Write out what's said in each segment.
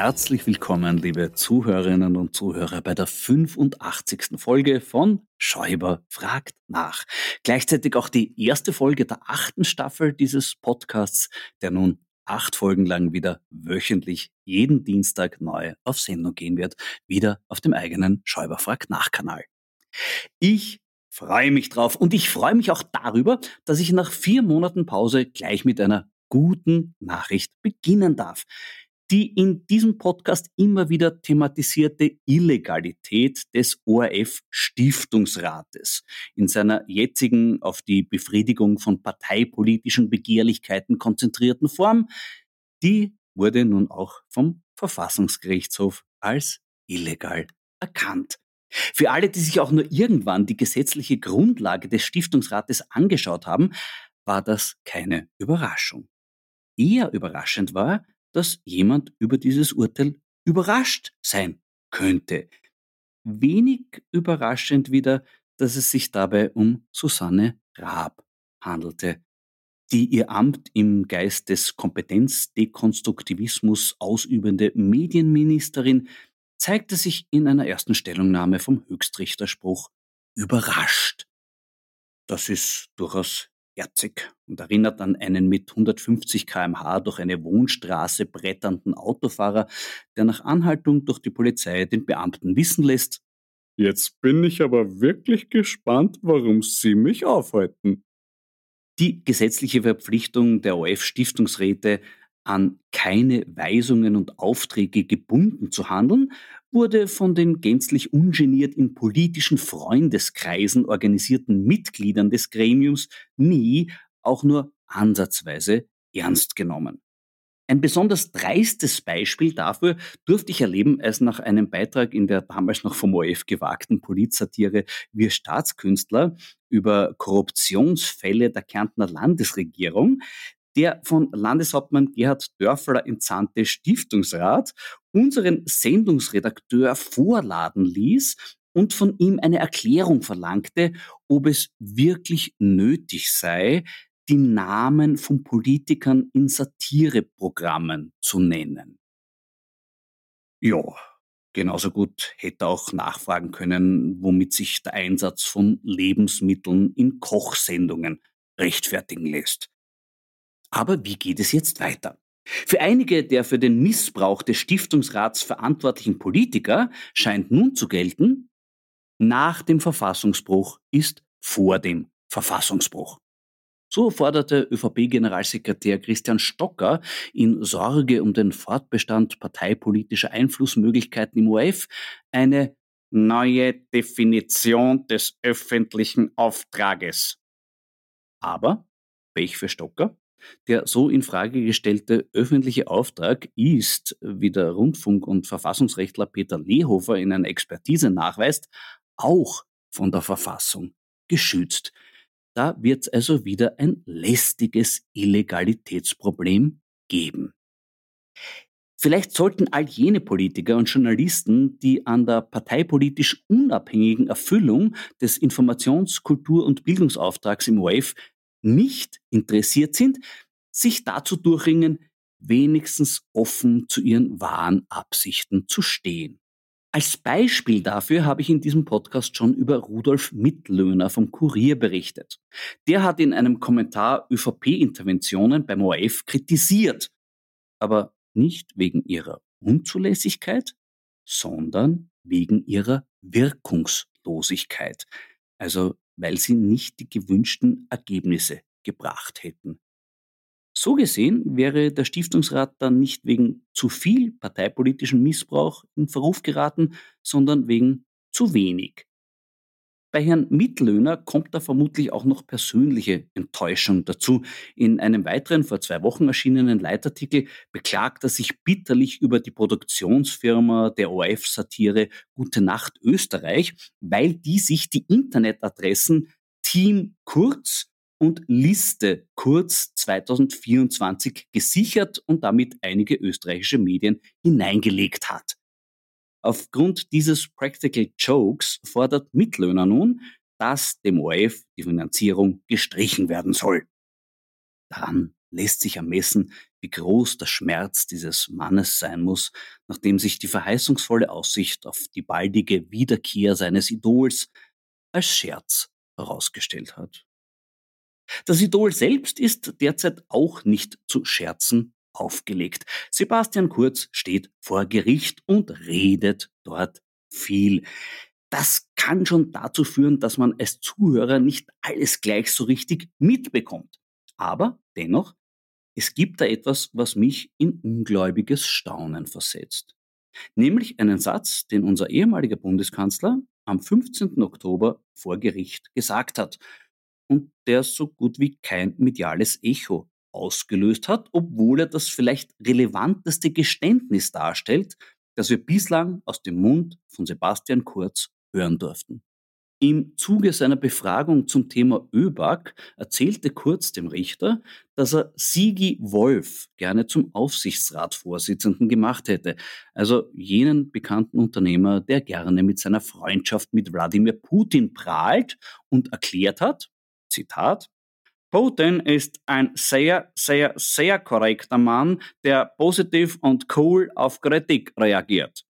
Herzlich willkommen, liebe Zuhörerinnen und Zuhörer, bei der 85. Folge von Schäuber fragt nach. Gleichzeitig auch die erste Folge der achten Staffel dieses Podcasts, der nun acht Folgen lang wieder wöchentlich jeden Dienstag neu auf Sendung gehen wird, wieder auf dem eigenen Schäuber fragt nach Kanal. Ich freue mich drauf und ich freue mich auch darüber, dass ich nach vier Monaten Pause gleich mit einer guten Nachricht beginnen darf die in diesem Podcast immer wieder thematisierte Illegalität des ORF-Stiftungsrates in seiner jetzigen auf die Befriedigung von parteipolitischen Begehrlichkeiten konzentrierten Form, die wurde nun auch vom Verfassungsgerichtshof als illegal erkannt. Für alle, die sich auch nur irgendwann die gesetzliche Grundlage des Stiftungsrates angeschaut haben, war das keine Überraschung. Eher überraschend war, dass jemand über dieses Urteil überrascht sein könnte. Wenig überraschend wieder, dass es sich dabei um Susanne Raab handelte, die ihr Amt im Geist des Kompetenzdekonstruktivismus ausübende Medienministerin zeigte sich in einer ersten Stellungnahme vom Höchstrichterspruch überrascht. Das ist durchaus herzig und erinnert an einen mit 150 kmh durch eine Wohnstraße bretternden Autofahrer, der nach Anhaltung durch die Polizei den Beamten wissen lässt, Jetzt bin ich aber wirklich gespannt, warum Sie mich aufhalten. Die gesetzliche Verpflichtung der OF-Stiftungsräte, an keine Weisungen und Aufträge gebunden zu handeln, wurde von den gänzlich ungeniert in politischen Freundeskreisen organisierten Mitgliedern des Gremiums nie auch nur ansatzweise ernst genommen. Ein besonders dreistes Beispiel dafür durfte ich erleben, als nach einem Beitrag in der damals noch vom ORF gewagten Polizsatire Wir Staatskünstler über Korruptionsfälle der Kärntner Landesregierung der von Landeshauptmann Gerhard Dörfler entsandte Stiftungsrat unseren Sendungsredakteur vorladen ließ und von ihm eine Erklärung verlangte, ob es wirklich nötig sei, die Namen von Politikern in Satireprogrammen zu nennen. Ja, genauso gut hätte auch nachfragen können, womit sich der Einsatz von Lebensmitteln in Kochsendungen rechtfertigen lässt. Aber wie geht es jetzt weiter? Für einige der für den Missbrauch des Stiftungsrats verantwortlichen Politiker scheint nun zu gelten, nach dem Verfassungsbruch ist vor dem Verfassungsbruch. So forderte ÖVP-Generalsekretär Christian Stocker in Sorge um den Fortbestand parteipolitischer Einflussmöglichkeiten im ORF eine neue Definition des öffentlichen Auftrages. Aber, Pech für Stocker, der so in Frage gestellte öffentliche Auftrag ist, wie der Rundfunk- und Verfassungsrechtler Peter Lehofer in einer Expertise nachweist, auch von der Verfassung geschützt. Da wird es also wieder ein lästiges Illegalitätsproblem geben. Vielleicht sollten all jene Politiker und Journalisten, die an der parteipolitisch unabhängigen Erfüllung des Informations-, Kultur- und Bildungsauftrags im WAVE nicht interessiert sind, sich dazu durchringen, wenigstens offen zu ihren wahren Absichten zu stehen. Als Beispiel dafür habe ich in diesem Podcast schon über Rudolf Mittlöhner vom Kurier berichtet. Der hat in einem Kommentar ÖVP-Interventionen beim ORF kritisiert, aber nicht wegen ihrer Unzulässigkeit, sondern wegen ihrer Wirkungslosigkeit, also weil sie nicht die gewünschten Ergebnisse gebracht hätten. So gesehen wäre der Stiftungsrat dann nicht wegen zu viel parteipolitischen Missbrauch in Verruf geraten, sondern wegen zu wenig. Bei Herrn Mittlöhner kommt da vermutlich auch noch persönliche Enttäuschung dazu. In einem weiteren vor zwei Wochen erschienenen Leitartikel beklagt er sich bitterlich über die Produktionsfirma der ORF-Satire Gute Nacht Österreich, weil die sich die Internetadressen Team Kurz und Liste kurz 2024 gesichert und damit einige österreichische Medien hineingelegt hat. Aufgrund dieses Practical Jokes fordert Mitlöhner nun, dass dem ORF die Finanzierung gestrichen werden soll. Daran lässt sich ermessen, wie groß der Schmerz dieses Mannes sein muss, nachdem sich die verheißungsvolle Aussicht auf die baldige Wiederkehr seines Idols als Scherz herausgestellt hat. Das Idol selbst ist derzeit auch nicht zu Scherzen aufgelegt. Sebastian Kurz steht vor Gericht und redet dort viel. Das kann schon dazu führen, dass man als Zuhörer nicht alles gleich so richtig mitbekommt. Aber dennoch, es gibt da etwas, was mich in ungläubiges Staunen versetzt. Nämlich einen Satz, den unser ehemaliger Bundeskanzler am 15. Oktober vor Gericht gesagt hat und der so gut wie kein mediales Echo ausgelöst hat, obwohl er das vielleicht relevanteste Geständnis darstellt, das wir bislang aus dem Mund von Sebastian Kurz hören durften. Im Zuge seiner Befragung zum Thema ÖBAG erzählte Kurz dem Richter, dass er Sigi Wolf gerne zum Aufsichtsratsvorsitzenden gemacht hätte, also jenen bekannten Unternehmer, der gerne mit seiner Freundschaft mit Wladimir Putin prahlt und erklärt hat, Zitat, Putin ist ein sehr, sehr, sehr korrekter Mann, der positiv und cool auf Kritik reagiert.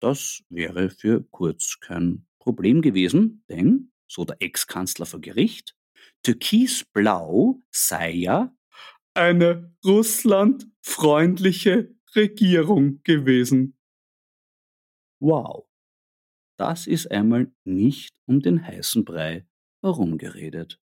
Das wäre für Kurz kein Problem gewesen, denn, so der Ex-Kanzler vor Gericht, Türkisblau sei ja eine russlandfreundliche Regierung gewesen. Wow, das ist einmal nicht um den heißen Brei herumgeredet.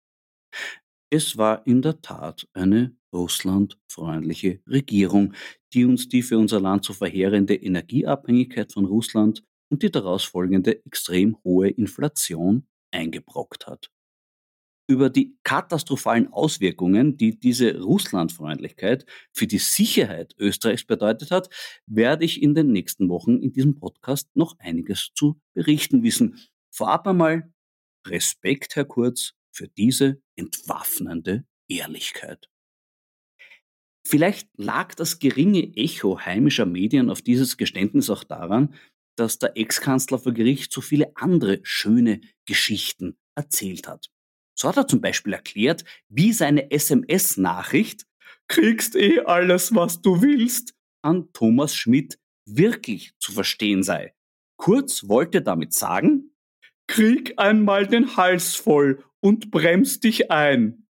Es war in der Tat eine russlandfreundliche Regierung, die uns die für unser Land so verheerende Energieabhängigkeit von Russland und die daraus folgende extrem hohe Inflation eingebrockt hat. Über die katastrophalen Auswirkungen, die diese Russlandfreundlichkeit für die Sicherheit Österreichs bedeutet hat, werde ich in den nächsten Wochen in diesem Podcast noch einiges zu berichten wissen. Vorab einmal Respekt, Herr Kurz, für diese entwaffnende Ehrlichkeit. Vielleicht lag das geringe Echo heimischer Medien auf dieses Geständnis auch daran, dass der Ex-Kanzler vor Gericht so viele andere schöne Geschichten erzählt hat. So hat er zum Beispiel erklärt, wie seine SMS-Nachricht Kriegst eh alles, was du willst an Thomas Schmidt wirklich zu verstehen sei. Kurz wollte damit sagen, Krieg einmal den Hals voll und bremst dich ein.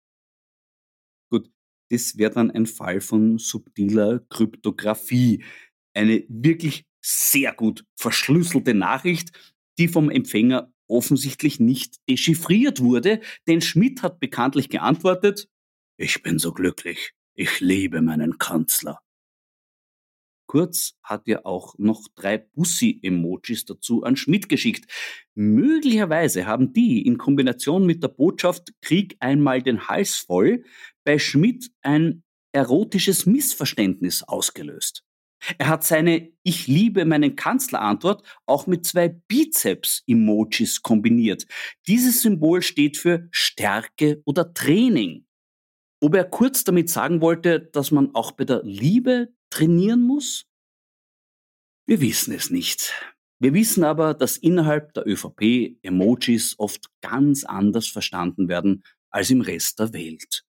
Gut, das wäre dann ein Fall von subtiler Kryptographie. Eine wirklich sehr gut verschlüsselte Nachricht, die vom Empfänger offensichtlich nicht dechiffriert wurde, denn Schmidt hat bekanntlich geantwortet, ich bin so glücklich, ich liebe meinen Kanzler. Kurz hat er auch noch drei Bussi-Emojis dazu an Schmidt geschickt. Möglicherweise haben die in Kombination mit der Botschaft Krieg einmal den Hals voll bei Schmidt ein erotisches Missverständnis ausgelöst. Er hat seine Ich liebe meinen Kanzler Antwort auch mit zwei Bizeps-Emojis kombiniert. Dieses Symbol steht für Stärke oder Training. Ob er kurz damit sagen wollte, dass man auch bei der Liebe trainieren muss? Wir wissen es nicht. Wir wissen aber, dass innerhalb der ÖVP Emojis oft ganz anders verstanden werden als im Rest der Welt.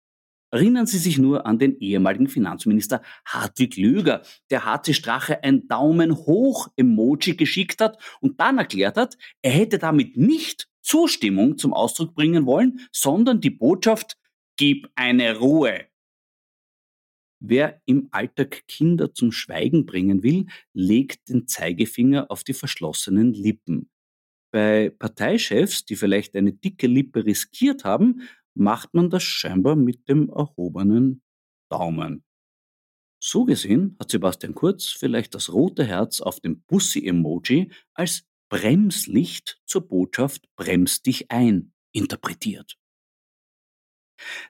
Erinnern Sie sich nur an den ehemaligen Finanzminister Hartwig Löger, der HC Strache ein Daumen hoch Emoji geschickt hat und dann erklärt hat, er hätte damit nicht Zustimmung zum Ausdruck bringen wollen, sondern die Botschaft, gib eine Ruhe. Wer im Alltag Kinder zum Schweigen bringen will, legt den Zeigefinger auf die verschlossenen Lippen. Bei Parteichefs, die vielleicht eine dicke Lippe riskiert haben, macht man das scheinbar mit dem erhobenen Daumen. So gesehen hat Sebastian Kurz vielleicht das rote Herz auf dem Bussi-Emoji als Bremslicht zur Botschaft Brems dich ein interpretiert.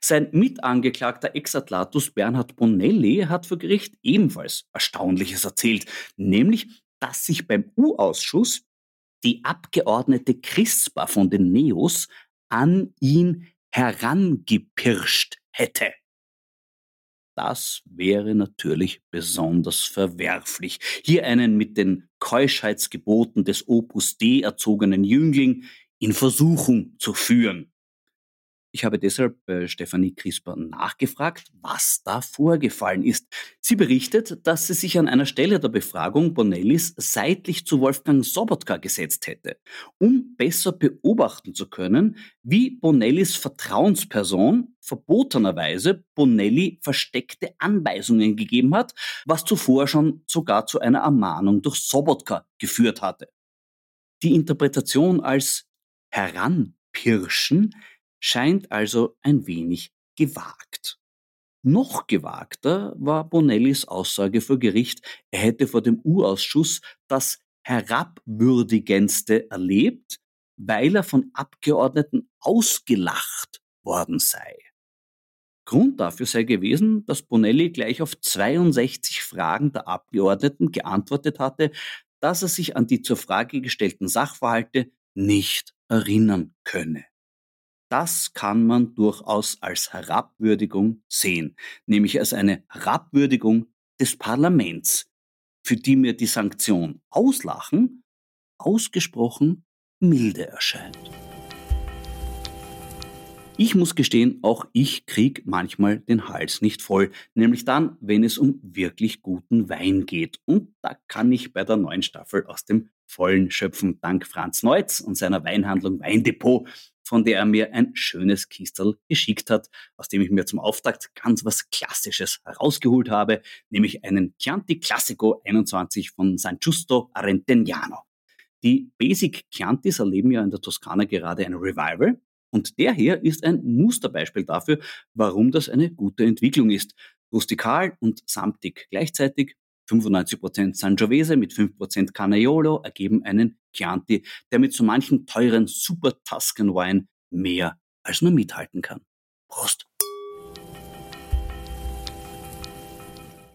Sein Mitangeklagter Exatlatus Bernhard Bonelli hat vor Gericht ebenfalls Erstaunliches erzählt, nämlich, dass sich beim U-Ausschuss die Abgeordnete Crispa von den Neos an ihn herangepirscht hätte. Das wäre natürlich besonders verwerflich. Hier einen mit den Keuschheitsgeboten des Opus D erzogenen Jüngling in Versuchung zu führen. Ich habe deshalb bei Stefanie Crisper nachgefragt, was da vorgefallen ist. Sie berichtet, dass sie sich an einer Stelle der Befragung Bonellis seitlich zu Wolfgang Sobotka gesetzt hätte, um besser beobachten zu können, wie Bonellis Vertrauensperson verbotenerweise Bonelli versteckte Anweisungen gegeben hat, was zuvor schon sogar zu einer Ermahnung durch Sobotka geführt hatte. Die Interpretation als Heranpirschen scheint also ein wenig gewagt. Noch gewagter war Bonellis Aussage vor Gericht, er hätte vor dem U-Ausschuss das Herabwürdigendste erlebt, weil er von Abgeordneten ausgelacht worden sei. Grund dafür sei gewesen, dass Bonelli gleich auf 62 Fragen der Abgeordneten geantwortet hatte, dass er sich an die zur Frage gestellten Sachverhalte nicht erinnern könne. Das kann man durchaus als Herabwürdigung sehen, nämlich als eine Herabwürdigung des Parlaments, für die mir die Sanktion Auslachen ausgesprochen milde erscheint. Ich muss gestehen, auch ich krieg manchmal den Hals nicht voll, nämlich dann, wenn es um wirklich guten Wein geht. Und da kann ich bei der neuen Staffel aus dem Vollen schöpfen, dank Franz Neutz und seiner Weinhandlung Weindepot, von der er mir ein schönes Kistel geschickt hat, aus dem ich mir zum Auftakt ganz was Klassisches herausgeholt habe, nämlich einen Chianti Classico 21 von San Giusto Arentignano. Die Basic Chiantis erleben ja in der Toskana gerade ein Revival und der hier ist ein Musterbeispiel dafür, warum das eine gute Entwicklung ist. Rustikal und samtig gleichzeitig, 95% Sangiovese mit 5% Canaiolo ergeben einen Chianti, der mit so manchen teuren Super Tuscan Wine mehr als nur mithalten kann. Prost!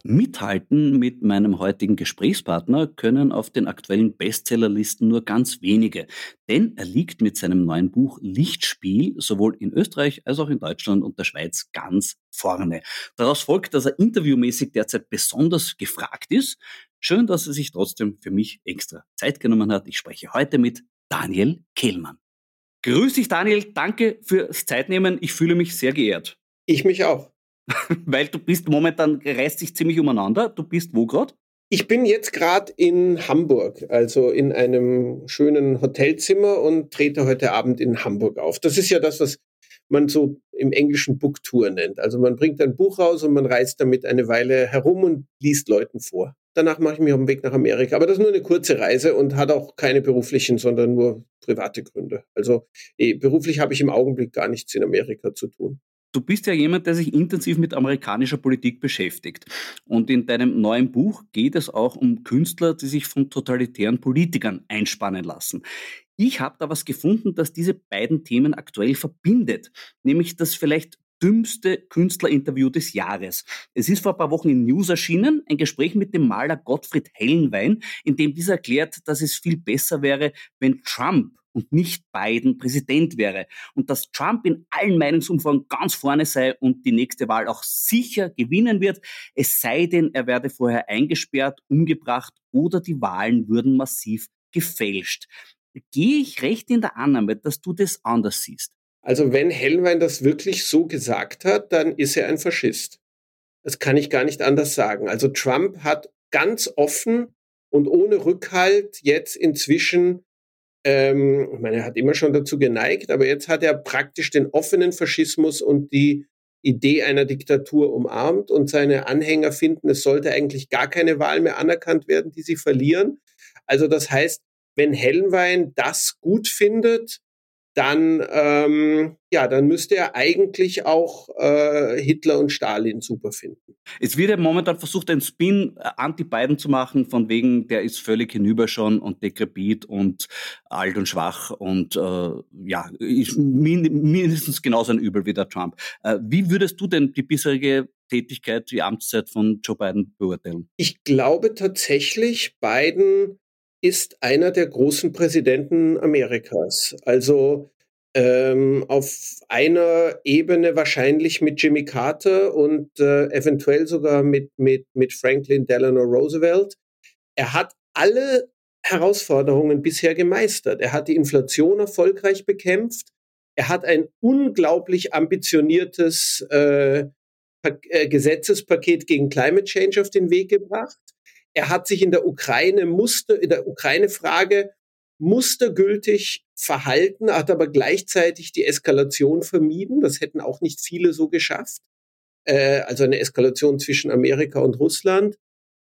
Mithalten mit meinem heutigen Gesprächspartner können auf den aktuellen Bestsellerlisten nur ganz wenige, denn er liegt mit seinem neuen Buch Lichtspiel sowohl in Österreich als auch in Deutschland und der Schweiz ganz vorne. Daraus folgt, dass er interviewmäßig derzeit besonders gefragt ist. Schön, dass er sich trotzdem für mich extra Zeit genommen hat. Ich spreche heute mit Daniel Kehlmann. Grüß dich, Daniel. Danke fürs Zeitnehmen. Ich fühle mich sehr geehrt. Ich mich auch. Weil du bist momentan, reißt sich ziemlich umeinander. Du bist wo gerade? Ich bin jetzt gerade in Hamburg, also in einem schönen Hotelzimmer und trete heute Abend in Hamburg auf. Das ist ja das, was man so im Englischen Booktour nennt. Also man bringt ein Buch raus und man reist damit eine Weile herum und liest Leuten vor. Danach mache ich mich auf den Weg nach Amerika. Aber das ist nur eine kurze Reise und hat auch keine beruflichen, sondern nur private Gründe. Also eh, beruflich habe ich im Augenblick gar nichts in Amerika zu tun. Du bist ja jemand, der sich intensiv mit amerikanischer Politik beschäftigt. Und in deinem neuen Buch geht es auch um Künstler, die sich von totalitären Politikern einspannen lassen. Ich habe da was gefunden, das diese beiden Themen aktuell verbindet, nämlich das vielleicht dümmste Künstlerinterview des Jahres. Es ist vor ein paar Wochen in News erschienen, ein Gespräch mit dem Maler Gottfried Hellenwein, in dem dieser erklärt, dass es viel besser wäre, wenn Trump und nicht Biden Präsident wäre und dass Trump in allen Meinungsumfragen ganz vorne sei und die nächste Wahl auch sicher gewinnen wird, es sei denn, er werde vorher eingesperrt, umgebracht oder die Wahlen würden massiv gefälscht. Gehe ich recht in der Annahme, dass du das anders siehst? Also wenn Hellwein das wirklich so gesagt hat, dann ist er ein Faschist. Das kann ich gar nicht anders sagen. Also Trump hat ganz offen und ohne Rückhalt jetzt inzwischen, ähm, ich meine, er hat immer schon dazu geneigt, aber jetzt hat er praktisch den offenen Faschismus und die Idee einer Diktatur umarmt und seine Anhänger finden, es sollte eigentlich gar keine Wahl mehr anerkannt werden, die sie verlieren. Also das heißt, wenn Hellenwein das gut findet, dann, ähm, ja, dann müsste er eigentlich auch äh, Hitler und Stalin super finden. Es wird ja momentan versucht, einen Spin äh, anti-Biden zu machen, von wegen, der ist völlig hinüber schon und dekrepit und alt und schwach und äh, ja, ist mindestens genauso ein Übel wie der Trump. Äh, wie würdest du denn die bisherige Tätigkeit, die Amtszeit von Joe Biden beurteilen? Ich glaube tatsächlich, Biden ist einer der großen Präsidenten Amerikas. Also ähm, auf einer Ebene wahrscheinlich mit Jimmy Carter und äh, eventuell sogar mit, mit, mit Franklin Delano Roosevelt. Er hat alle Herausforderungen bisher gemeistert. Er hat die Inflation erfolgreich bekämpft. Er hat ein unglaublich ambitioniertes äh, äh Gesetzespaket gegen Climate Change auf den Weg gebracht. Er hat sich in der Ukraine Muster, in der Ukraine-Frage mustergültig verhalten, hat aber gleichzeitig die Eskalation vermieden. Das hätten auch nicht viele so geschafft. Äh, also eine Eskalation zwischen Amerika und Russland.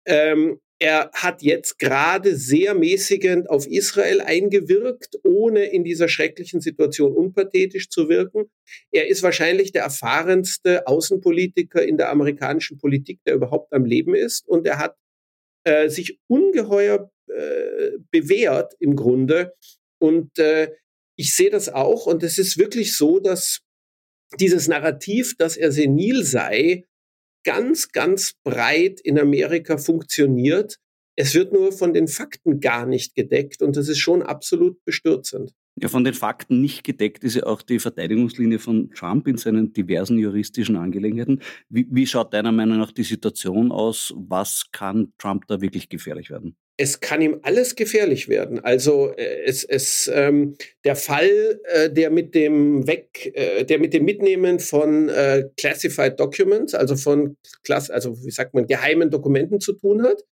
Ähm, er hat jetzt gerade sehr mäßigend auf Israel eingewirkt, ohne in dieser schrecklichen Situation unpathetisch zu wirken. Er ist wahrscheinlich der erfahrenste Außenpolitiker in der amerikanischen Politik, der überhaupt am Leben ist. Und er hat äh, sich ungeheuer äh, bewährt im Grunde. Und äh, ich sehe das auch. Und es ist wirklich so, dass dieses Narrativ, dass er senil sei, ganz, ganz breit in Amerika funktioniert. Es wird nur von den Fakten gar nicht gedeckt und das ist schon absolut bestürzend. Ja, von den Fakten nicht gedeckt ist ja auch die Verteidigungslinie von Trump in seinen diversen juristischen Angelegenheiten. Wie, wie schaut deiner Meinung nach die Situation aus? Was kann Trump da wirklich gefährlich werden? es kann ihm alles gefährlich werden. Also äh, es, es ähm, der Fall, äh, der mit dem Weg, äh, der mit dem Mitnehmen von äh, classified Documents, also von Klass, also wie sagt man, geheimen Dokumenten zu tun hat,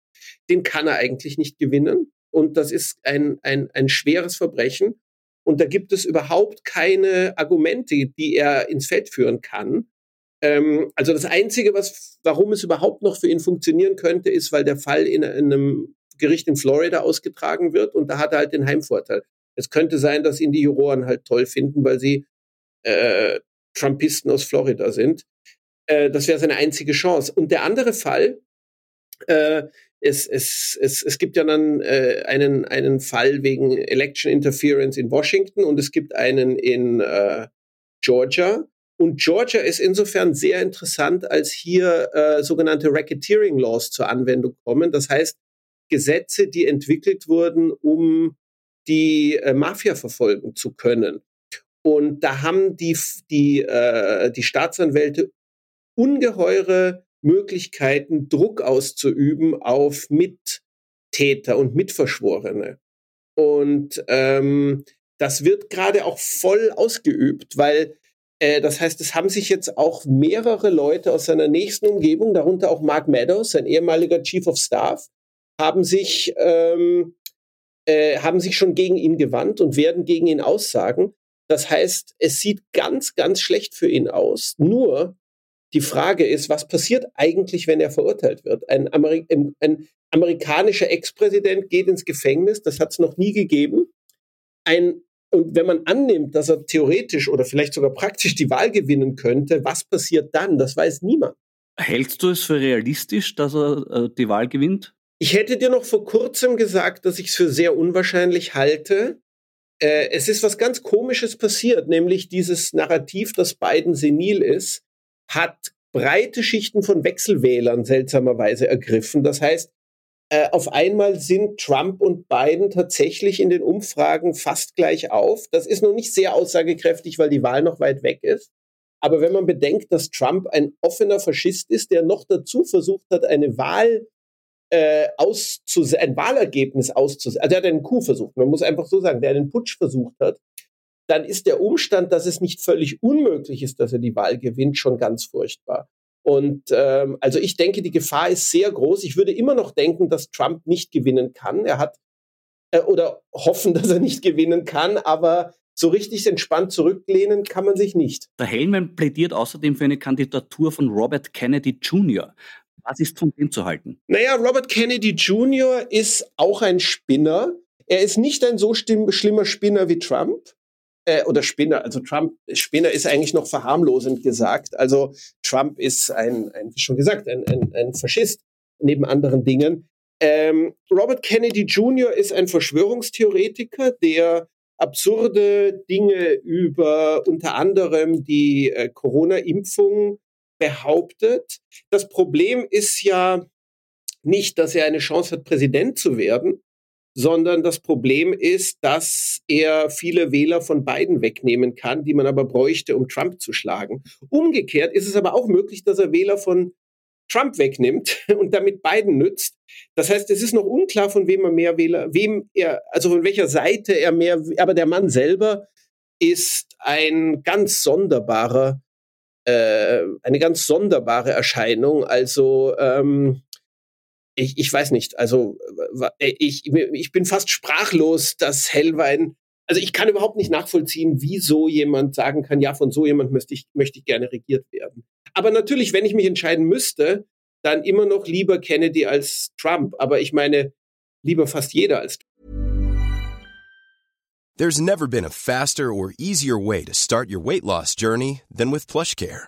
den kann er eigentlich nicht gewinnen. Und das ist ein, ein, ein schweres Verbrechen. Und da gibt es überhaupt keine Argumente, die er ins Feld führen kann. Ähm, also das Einzige, was, warum es überhaupt noch für ihn funktionieren könnte, ist, weil der Fall in, in einem Gericht in Florida ausgetragen wird und da hat er halt den Heimvorteil. Es könnte sein, dass ihn die Juroren halt toll finden, weil sie äh, Trumpisten aus Florida sind. Äh, das wäre seine einzige Chance. Und der andere Fall, äh, es, es, es, es gibt ja dann äh, einen, einen Fall wegen Election Interference in Washington und es gibt einen in äh, Georgia. Und Georgia ist insofern sehr interessant, als hier äh, sogenannte Racketeering Laws zur Anwendung kommen. Das heißt, Gesetze, die entwickelt wurden, um die äh, Mafia verfolgen zu können. Und da haben die, die, äh, die Staatsanwälte ungeheure Möglichkeiten, Druck auszuüben auf Mittäter und Mitverschworene. Und ähm, das wird gerade auch voll ausgeübt, weil äh, das heißt, es haben sich jetzt auch mehrere Leute aus seiner nächsten Umgebung, darunter auch Mark Meadows, sein ehemaliger Chief of Staff, haben sich, ähm, äh, haben sich schon gegen ihn gewandt und werden gegen ihn aussagen. Das heißt, es sieht ganz, ganz schlecht für ihn aus. Nur die Frage ist, was passiert eigentlich, wenn er verurteilt wird? Ein, Ameri ein amerikanischer Ex-Präsident geht ins Gefängnis, das hat es noch nie gegeben. Ein, und wenn man annimmt, dass er theoretisch oder vielleicht sogar praktisch die Wahl gewinnen könnte, was passiert dann? Das weiß niemand. Hältst du es für realistisch, dass er äh, die Wahl gewinnt? Ich hätte dir noch vor kurzem gesagt, dass ich es für sehr unwahrscheinlich halte. Äh, es ist was ganz Komisches passiert, nämlich dieses Narrativ, dass Biden senil ist, hat breite Schichten von Wechselwählern seltsamerweise ergriffen. Das heißt, äh, auf einmal sind Trump und Biden tatsächlich in den Umfragen fast gleich auf. Das ist noch nicht sehr aussagekräftig, weil die Wahl noch weit weg ist. Aber wenn man bedenkt, dass Trump ein offener Faschist ist, der noch dazu versucht hat, eine Wahl äh, auszus ein Wahlergebnis auszusetzen, also er hat einen Coup versucht, man muss einfach so sagen, der einen Putsch versucht hat, dann ist der Umstand, dass es nicht völlig unmöglich ist, dass er die Wahl gewinnt, schon ganz furchtbar. Und ähm, also ich denke, die Gefahr ist sehr groß. Ich würde immer noch denken, dass Trump nicht gewinnen kann. Er hat äh, oder hoffen, dass er nicht gewinnen kann, aber so richtig entspannt zurücklehnen kann man sich nicht. Der Hellman plädiert außerdem für eine Kandidatur von Robert Kennedy Jr. Was ist von dem zu halten? Naja, Robert Kennedy Jr. ist auch ein Spinner. Er ist nicht ein so schlimmer Spinner wie Trump. Äh, oder Spinner, also Trump, Spinner ist eigentlich noch verharmlosend gesagt. Also Trump ist ein, ein wie schon gesagt, ein, ein, ein Faschist neben anderen Dingen. Ähm, Robert Kennedy Jr. ist ein Verschwörungstheoretiker, der absurde Dinge über unter anderem die äh, Corona-Impfung behauptet. Das Problem ist ja nicht, dass er eine Chance hat, Präsident zu werden, sondern das Problem ist, dass er viele Wähler von Biden wegnehmen kann, die man aber bräuchte, um Trump zu schlagen. Umgekehrt ist es aber auch möglich, dass er Wähler von Trump wegnimmt und damit Biden nützt. Das heißt, es ist noch unklar, von wem er mehr Wähler, wem er, also von welcher Seite er mehr, aber der Mann selber ist ein ganz sonderbarer, äh, eine ganz sonderbare Erscheinung. Also ähm, ich, ich weiß nicht, also ich, ich bin fast sprachlos, dass Hellwein, also ich kann überhaupt nicht nachvollziehen, wieso jemand sagen kann, ja, von so jemand möchte ich, möchte ich gerne regiert werden. Aber natürlich, wenn ich mich entscheiden müsste, dann immer noch lieber Kennedy als Trump. Aber ich meine, lieber fast jeder als. There's never been a faster or easier way to start your weight loss journey than with PlushCare.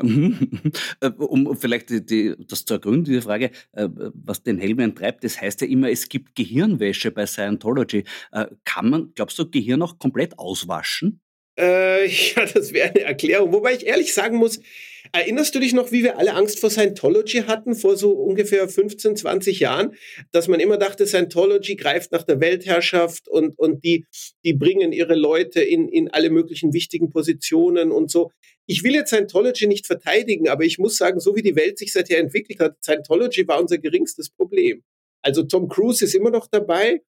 Um vielleicht die, die, das zu ergründen, diese Frage, äh, was den Hellman treibt, das heißt ja immer, es gibt Gehirnwäsche bei Scientology. Äh, kann man, glaubst du, Gehirn auch komplett auswaschen? Äh, ja, das wäre eine Erklärung. Wobei ich ehrlich sagen muss, erinnerst du dich noch, wie wir alle Angst vor Scientology hatten, vor so ungefähr 15, 20 Jahren, dass man immer dachte, Scientology greift nach der Weltherrschaft und, und die, die bringen ihre Leute in, in alle möglichen wichtigen Positionen und so. Ich will jetzt Scientology nicht verteidigen, aber ich muss sagen, so wie die Welt sich seither entwickelt hat, Scientology war unser geringstes Problem. Also Tom Cruise ist immer noch dabei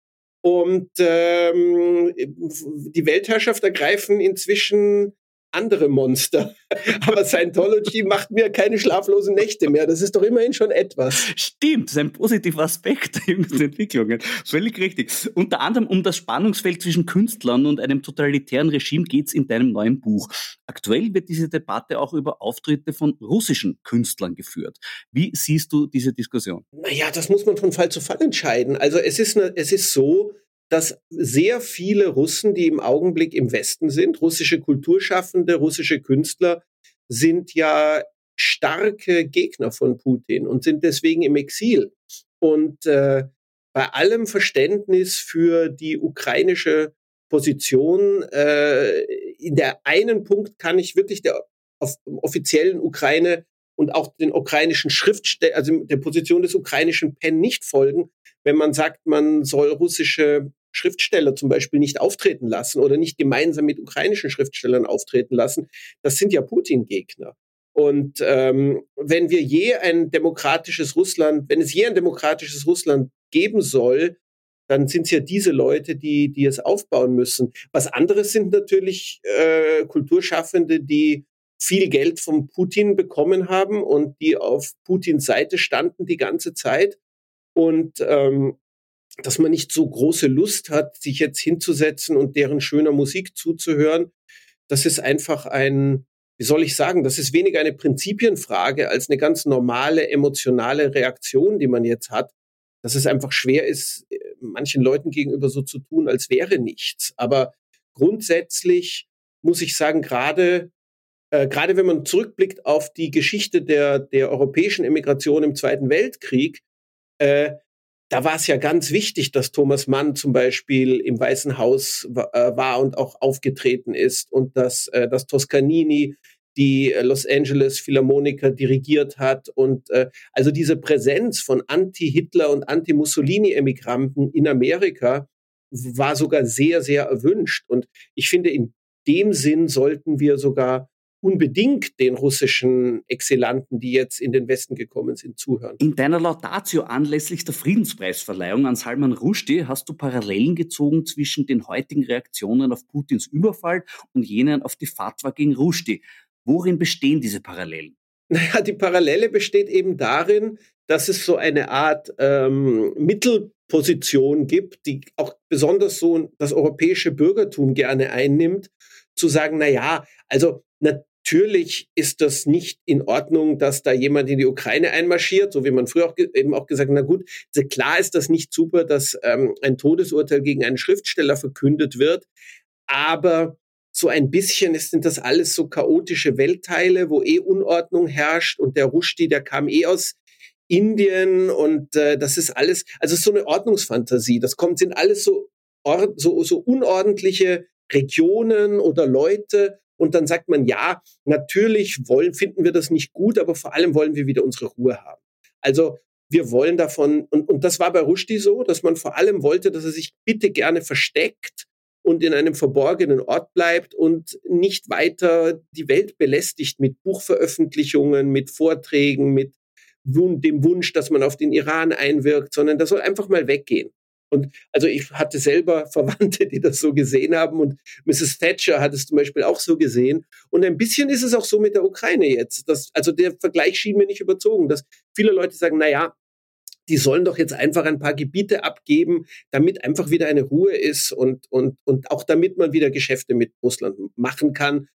und ähm, die Weltherrschaft ergreifen inzwischen andere Monster. Aber Scientology macht mir keine schlaflosen Nächte mehr. Das ist doch immerhin schon etwas. Stimmt, das ist ein positiver Aspekt der jüngsten Entwicklungen. Völlig richtig. Unter anderem um das Spannungsfeld zwischen Künstlern und einem totalitären Regime geht es in deinem neuen Buch. Aktuell wird diese Debatte auch über Auftritte von russischen Künstlern geführt. Wie siehst du diese Diskussion? Naja, das muss man von Fall zu Fall entscheiden. Also es ist, es ist so, dass sehr viele Russen, die im Augenblick im Westen sind, russische Kulturschaffende, russische Künstler, sind ja starke Gegner von Putin und sind deswegen im Exil. Und äh, bei allem Verständnis für die ukrainische Position, äh, in der einen Punkt kann ich wirklich der offiziellen Ukraine und auch den ukrainischen Schriftsteller, also der Position des ukrainischen PEN nicht folgen, wenn man sagt, man soll russische Schriftsteller zum Beispiel nicht auftreten lassen oder nicht gemeinsam mit ukrainischen Schriftstellern auftreten lassen, das sind ja Putin-Gegner. Und ähm, wenn wir je ein demokratisches Russland, wenn es je ein demokratisches Russland geben soll, dann sind es ja diese Leute, die, die es aufbauen müssen. Was anderes sind natürlich äh, Kulturschaffende, die viel Geld von Putin bekommen haben und die auf Putins Seite standen die ganze Zeit. Und ähm, dass man nicht so große Lust hat, sich jetzt hinzusetzen und deren schöner Musik zuzuhören, das ist einfach ein, wie soll ich sagen, das ist weniger eine Prinzipienfrage als eine ganz normale emotionale Reaktion, die man jetzt hat, dass es einfach schwer ist, äh, manchen Leuten gegenüber so zu tun, als wäre nichts. Aber grundsätzlich muss ich sagen, gerade äh, gerade wenn man zurückblickt auf die Geschichte der, der europäischen Emigration im Zweiten Weltkrieg, äh, da war es ja ganz wichtig, dass Thomas Mann zum Beispiel im Weißen Haus äh, war und auch aufgetreten ist und dass, äh, dass Toscanini die äh, Los Angeles Philharmoniker dirigiert hat und äh, also diese Präsenz von Anti-Hitler und Anti-Mussolini-Emigranten in Amerika war sogar sehr, sehr erwünscht. Und ich finde, in dem Sinn sollten wir sogar unbedingt den russischen Exilanten, die jetzt in den Westen gekommen sind, zuhören. In deiner Laudatio anlässlich der Friedenspreisverleihung an Salman Rushdie hast du Parallelen gezogen zwischen den heutigen Reaktionen auf Putins Überfall und jenen auf die Fatwa gegen Rushdie. Worin bestehen diese Parallelen? Naja, die Parallele besteht eben darin, dass es so eine Art ähm, Mittelposition gibt, die auch besonders so das europäische Bürgertum gerne einnimmt, zu sagen, na ja, also na, Natürlich ist das nicht in Ordnung, dass da jemand in die Ukraine einmarschiert, so wie man früher auch eben auch gesagt, na gut, klar ist das nicht super, dass ähm, ein Todesurteil gegen einen Schriftsteller verkündet wird, aber so ein bisschen sind das alles so chaotische Weltteile, wo eh Unordnung herrscht und der Rushdie, der kam eh aus Indien und äh, das ist alles, also so eine Ordnungsfantasie. Das kommt, sind alles so, so, so unordentliche Regionen oder Leute und dann sagt man, ja, natürlich wollen, finden wir das nicht gut, aber vor allem wollen wir wieder unsere Ruhe haben. Also wir wollen davon, und, und das war bei Rushdie so, dass man vor allem wollte, dass er sich bitte gerne versteckt und in einem verborgenen Ort bleibt und nicht weiter die Welt belästigt mit Buchveröffentlichungen, mit Vorträgen, mit dem Wunsch, dass man auf den Iran einwirkt, sondern das soll einfach mal weggehen. Und also ich hatte selber Verwandte, die das so gesehen haben und Mrs. Thatcher hat es zum Beispiel auch so gesehen. Und ein bisschen ist es auch so mit der Ukraine jetzt. Das, also der Vergleich schien mir nicht überzogen, dass viele Leute sagen, na ja, die sollen doch jetzt einfach ein paar Gebiete abgeben, damit einfach wieder eine Ruhe ist und, und, und auch damit man wieder Geschäfte mit Russland machen kann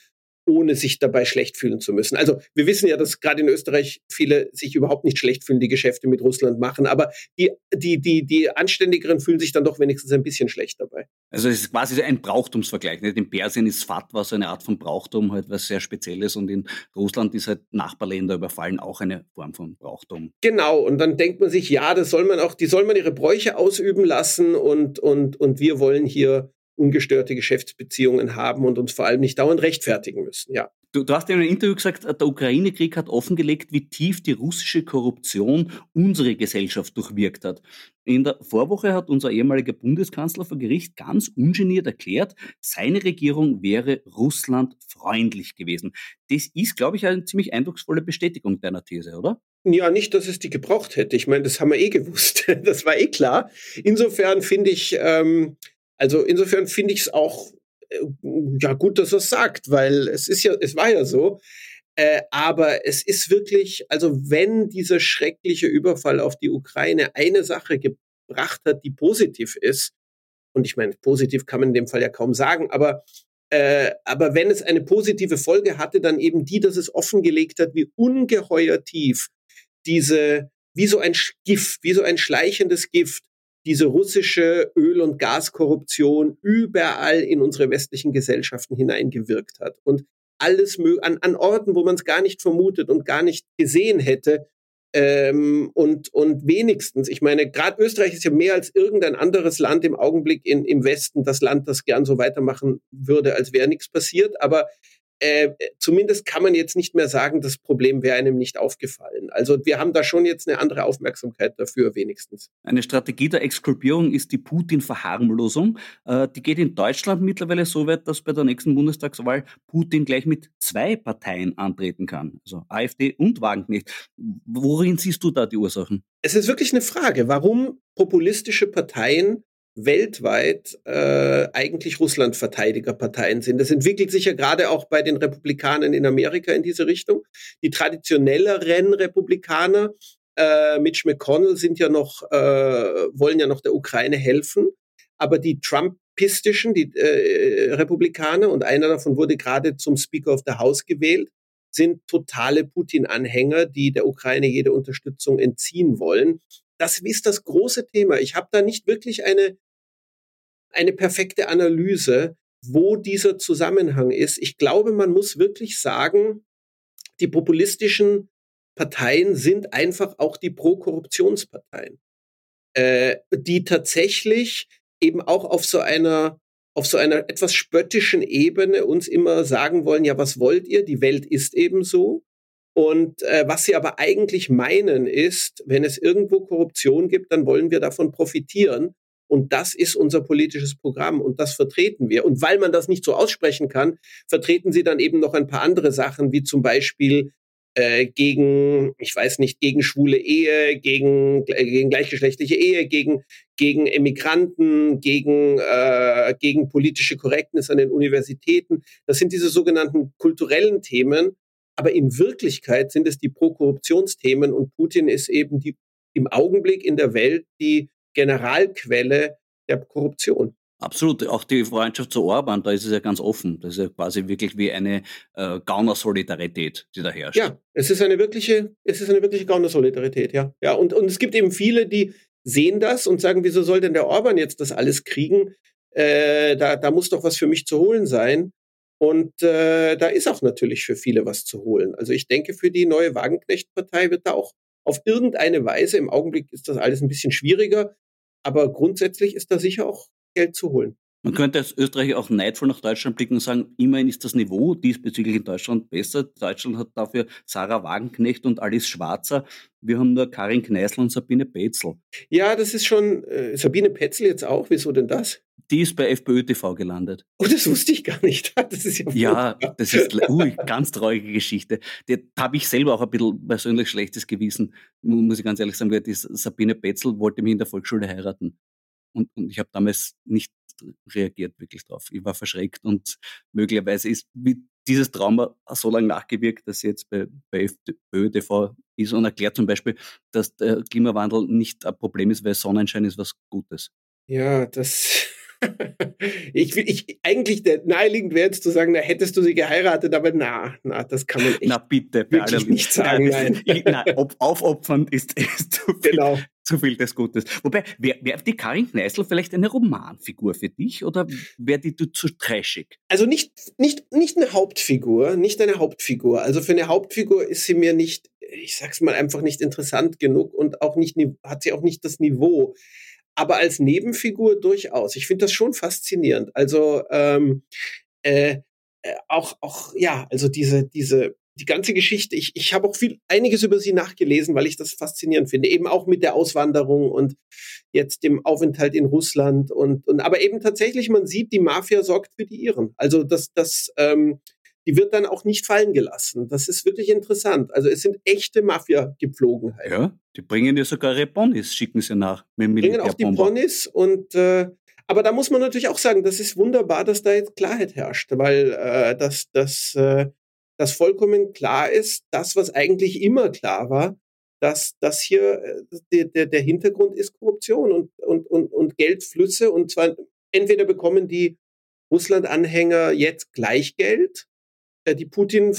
ohne sich dabei schlecht fühlen zu müssen. Also wir wissen ja, dass gerade in Österreich viele sich überhaupt nicht schlecht fühlen, die Geschäfte mit Russland machen, aber die, die, die, die Anständigeren fühlen sich dann doch wenigstens ein bisschen schlecht dabei. Also es ist quasi ein Brauchtumsvergleich. Nicht? In Persien ist Fatwa so eine Art von Brauchtum, halt was sehr Spezielles und in Russland ist halt Nachbarländer überfallen auch eine Form von Brauchtum. Genau, und dann denkt man sich, ja, das soll man auch, die soll man ihre Bräuche ausüben lassen und, und, und wir wollen hier ungestörte Geschäftsbeziehungen haben und uns vor allem nicht dauernd rechtfertigen müssen. Ja. Du, du hast in einem Interview gesagt, der Ukraine-Krieg hat offengelegt, wie tief die russische Korruption unsere Gesellschaft durchwirkt hat. In der Vorwoche hat unser ehemaliger Bundeskanzler vor Gericht ganz ungeniert erklärt, seine Regierung wäre Russland freundlich gewesen. Das ist, glaube ich, eine ziemlich eindrucksvolle Bestätigung deiner These, oder? Ja, nicht, dass es die gebraucht hätte. Ich meine, das haben wir eh gewusst. Das war eh klar. Insofern finde ich, ähm, also insofern finde ich es auch äh, ja gut, dass er es sagt, weil es ist ja, es war ja so. Äh, aber es ist wirklich, also wenn dieser schreckliche Überfall auf die Ukraine eine Sache gebracht hat, die positiv ist, und ich meine, positiv kann man in dem Fall ja kaum sagen, aber äh, aber wenn es eine positive Folge hatte, dann eben die, dass es offengelegt hat, wie ungeheuer tief diese, wie so ein Gift, wie so ein schleichendes Gift, diese russische Öl- und Gaskorruption überall in unsere westlichen Gesellschaften hineingewirkt hat. Und alles an, an Orten, wo man es gar nicht vermutet und gar nicht gesehen hätte. Ähm, und, und wenigstens, ich meine, gerade Österreich ist ja mehr als irgendein anderes Land im Augenblick in, im Westen das Land, das gern so weitermachen würde, als wäre nichts passiert. Aber äh, zumindest kann man jetzt nicht mehr sagen, das Problem wäre einem nicht aufgefallen. Also wir haben da schon jetzt eine andere Aufmerksamkeit dafür wenigstens. Eine Strategie der Exkulpierung ist die Putin-Verharmlosung. Äh, die geht in Deutschland mittlerweile so weit, dass bei der nächsten Bundestagswahl Putin gleich mit zwei Parteien antreten kann, also AfD und Wagenknecht. Worin siehst du da die Ursachen? Es ist wirklich eine Frage, warum populistische Parteien weltweit äh, eigentlich Russland-Verteidigerparteien sind. Das entwickelt sich ja gerade auch bei den Republikanern in Amerika in diese Richtung. Die traditionelleren Republikaner, äh, Mitch McConnell, sind ja noch, äh, wollen ja noch der Ukraine helfen, aber die Trumpistischen, die äh, Republikaner, und einer davon wurde gerade zum Speaker of the House gewählt, sind totale Putin-Anhänger, die der Ukraine jede Unterstützung entziehen wollen. Das ist das große Thema. Ich habe da nicht wirklich eine eine perfekte Analyse, wo dieser Zusammenhang ist. Ich glaube, man muss wirklich sagen, die populistischen Parteien sind einfach auch die Pro-Korruptionsparteien, äh, die tatsächlich eben auch auf so einer auf so einer etwas spöttischen Ebene uns immer sagen wollen, ja, was wollt ihr? Die Welt ist eben so. Und äh, was sie aber eigentlich meinen ist, wenn es irgendwo Korruption gibt, dann wollen wir davon profitieren. Und das ist unser politisches Programm und das vertreten wir. Und weil man das nicht so aussprechen kann, vertreten sie dann eben noch ein paar andere Sachen, wie zum Beispiel äh, gegen, ich weiß nicht, gegen schwule Ehe, gegen, äh, gegen gleichgeschlechtliche Ehe, gegen, gegen Emigranten, gegen, äh, gegen politische Korrektness an den Universitäten. Das sind diese sogenannten kulturellen Themen. Aber in Wirklichkeit sind es die Pro-Korruptionsthemen und Putin ist eben die im Augenblick in der Welt die Generalquelle der Korruption. Absolut, auch die Freundschaft zu Orban, da ist es ja ganz offen. Das ist ja quasi wirklich wie eine äh, Gauner-Solidarität, die da herrscht. Ja, es ist eine wirkliche, es ist eine wirkliche Gauner-Solidarität, ja. Ja, und, und es gibt eben viele, die sehen das und sagen, wieso soll denn der Orban jetzt das alles kriegen? Äh, da, da muss doch was für mich zu holen sein. Und äh, da ist auch natürlich für viele was zu holen. Also ich denke, für die neue Wagenknecht-Partei wird da auch auf irgendeine Weise, im Augenblick ist das alles ein bisschen schwieriger, aber grundsätzlich ist da sicher auch Geld zu holen. Man könnte als Österreicher auch neidvoll nach Deutschland blicken und sagen, immerhin ist das Niveau diesbezüglich in Deutschland besser. Deutschland hat dafür Sarah Wagenknecht und Alice Schwarzer. Wir haben nur Karin Kneißl und Sabine Petzel. Ja, das ist schon, äh, Sabine Petzel jetzt auch, wieso denn das? Die ist bei FPÖ TV gelandet. Oh, das wusste ich gar nicht. Das ist ja, ja das ist ui, ganz traurige Geschichte. Da habe ich selber auch ein bisschen persönlich schlechtes Gewissen, muss ich ganz ehrlich sagen, weil die Sabine Petzel wollte mich in der Volksschule heiraten. Und, und ich habe damals nicht reagiert wirklich drauf. Ich war verschreckt und möglicherweise ist dieses Trauma so lange nachgewirkt, dass jetzt bei, bei FPÖ TV ist und erklärt zum Beispiel, dass der Klimawandel nicht ein Problem ist, weil Sonnenschein ist was Gutes. Ja, das ich, ich, eigentlich der naheliegend wäre jetzt zu sagen, na, hättest du sie geheiratet, aber na, na, das kann man echt na, bitte, wirklich nicht sagen. Nein, nein. nein ob, aufopfernd ist, ist zu, viel, genau. Zu viel des Gutes. Wobei, wäre wär die Karin Kneißl vielleicht eine Romanfigur für dich oder wäre die du zu trashig? Also nicht, nicht, nicht eine Hauptfigur, nicht eine Hauptfigur. Also für eine Hauptfigur ist sie mir nicht, ich sag's mal einfach nicht interessant genug und auch nicht, hat sie auch nicht das Niveau aber als Nebenfigur durchaus. Ich finde das schon faszinierend. Also ähm, äh, äh, auch, auch, ja, also diese, diese, die ganze Geschichte, ich, ich habe auch viel, einiges über sie nachgelesen, weil ich das faszinierend finde. Eben auch mit der Auswanderung und jetzt dem Aufenthalt in Russland und, und aber eben tatsächlich, man sieht, die Mafia sorgt für die Iren. Also das, das, ähm, die wird dann auch nicht fallen gelassen. Das ist wirklich interessant. Also es sind echte Mafia-Gepflogenheiten. Ja, die bringen ja sogar ihre Ponys, schicken sie nach. Mit bringen auch die Ponys und äh, aber da muss man natürlich auch sagen, das ist wunderbar, dass da jetzt Klarheit herrscht, weil äh, das, das, äh, das vollkommen klar ist, das, was eigentlich immer klar war, dass das hier äh, der, der, der Hintergrund ist Korruption und, und, und, und Geldflüsse und zwar entweder bekommen die Russland-Anhänger jetzt gleich Geld äh, die Putin,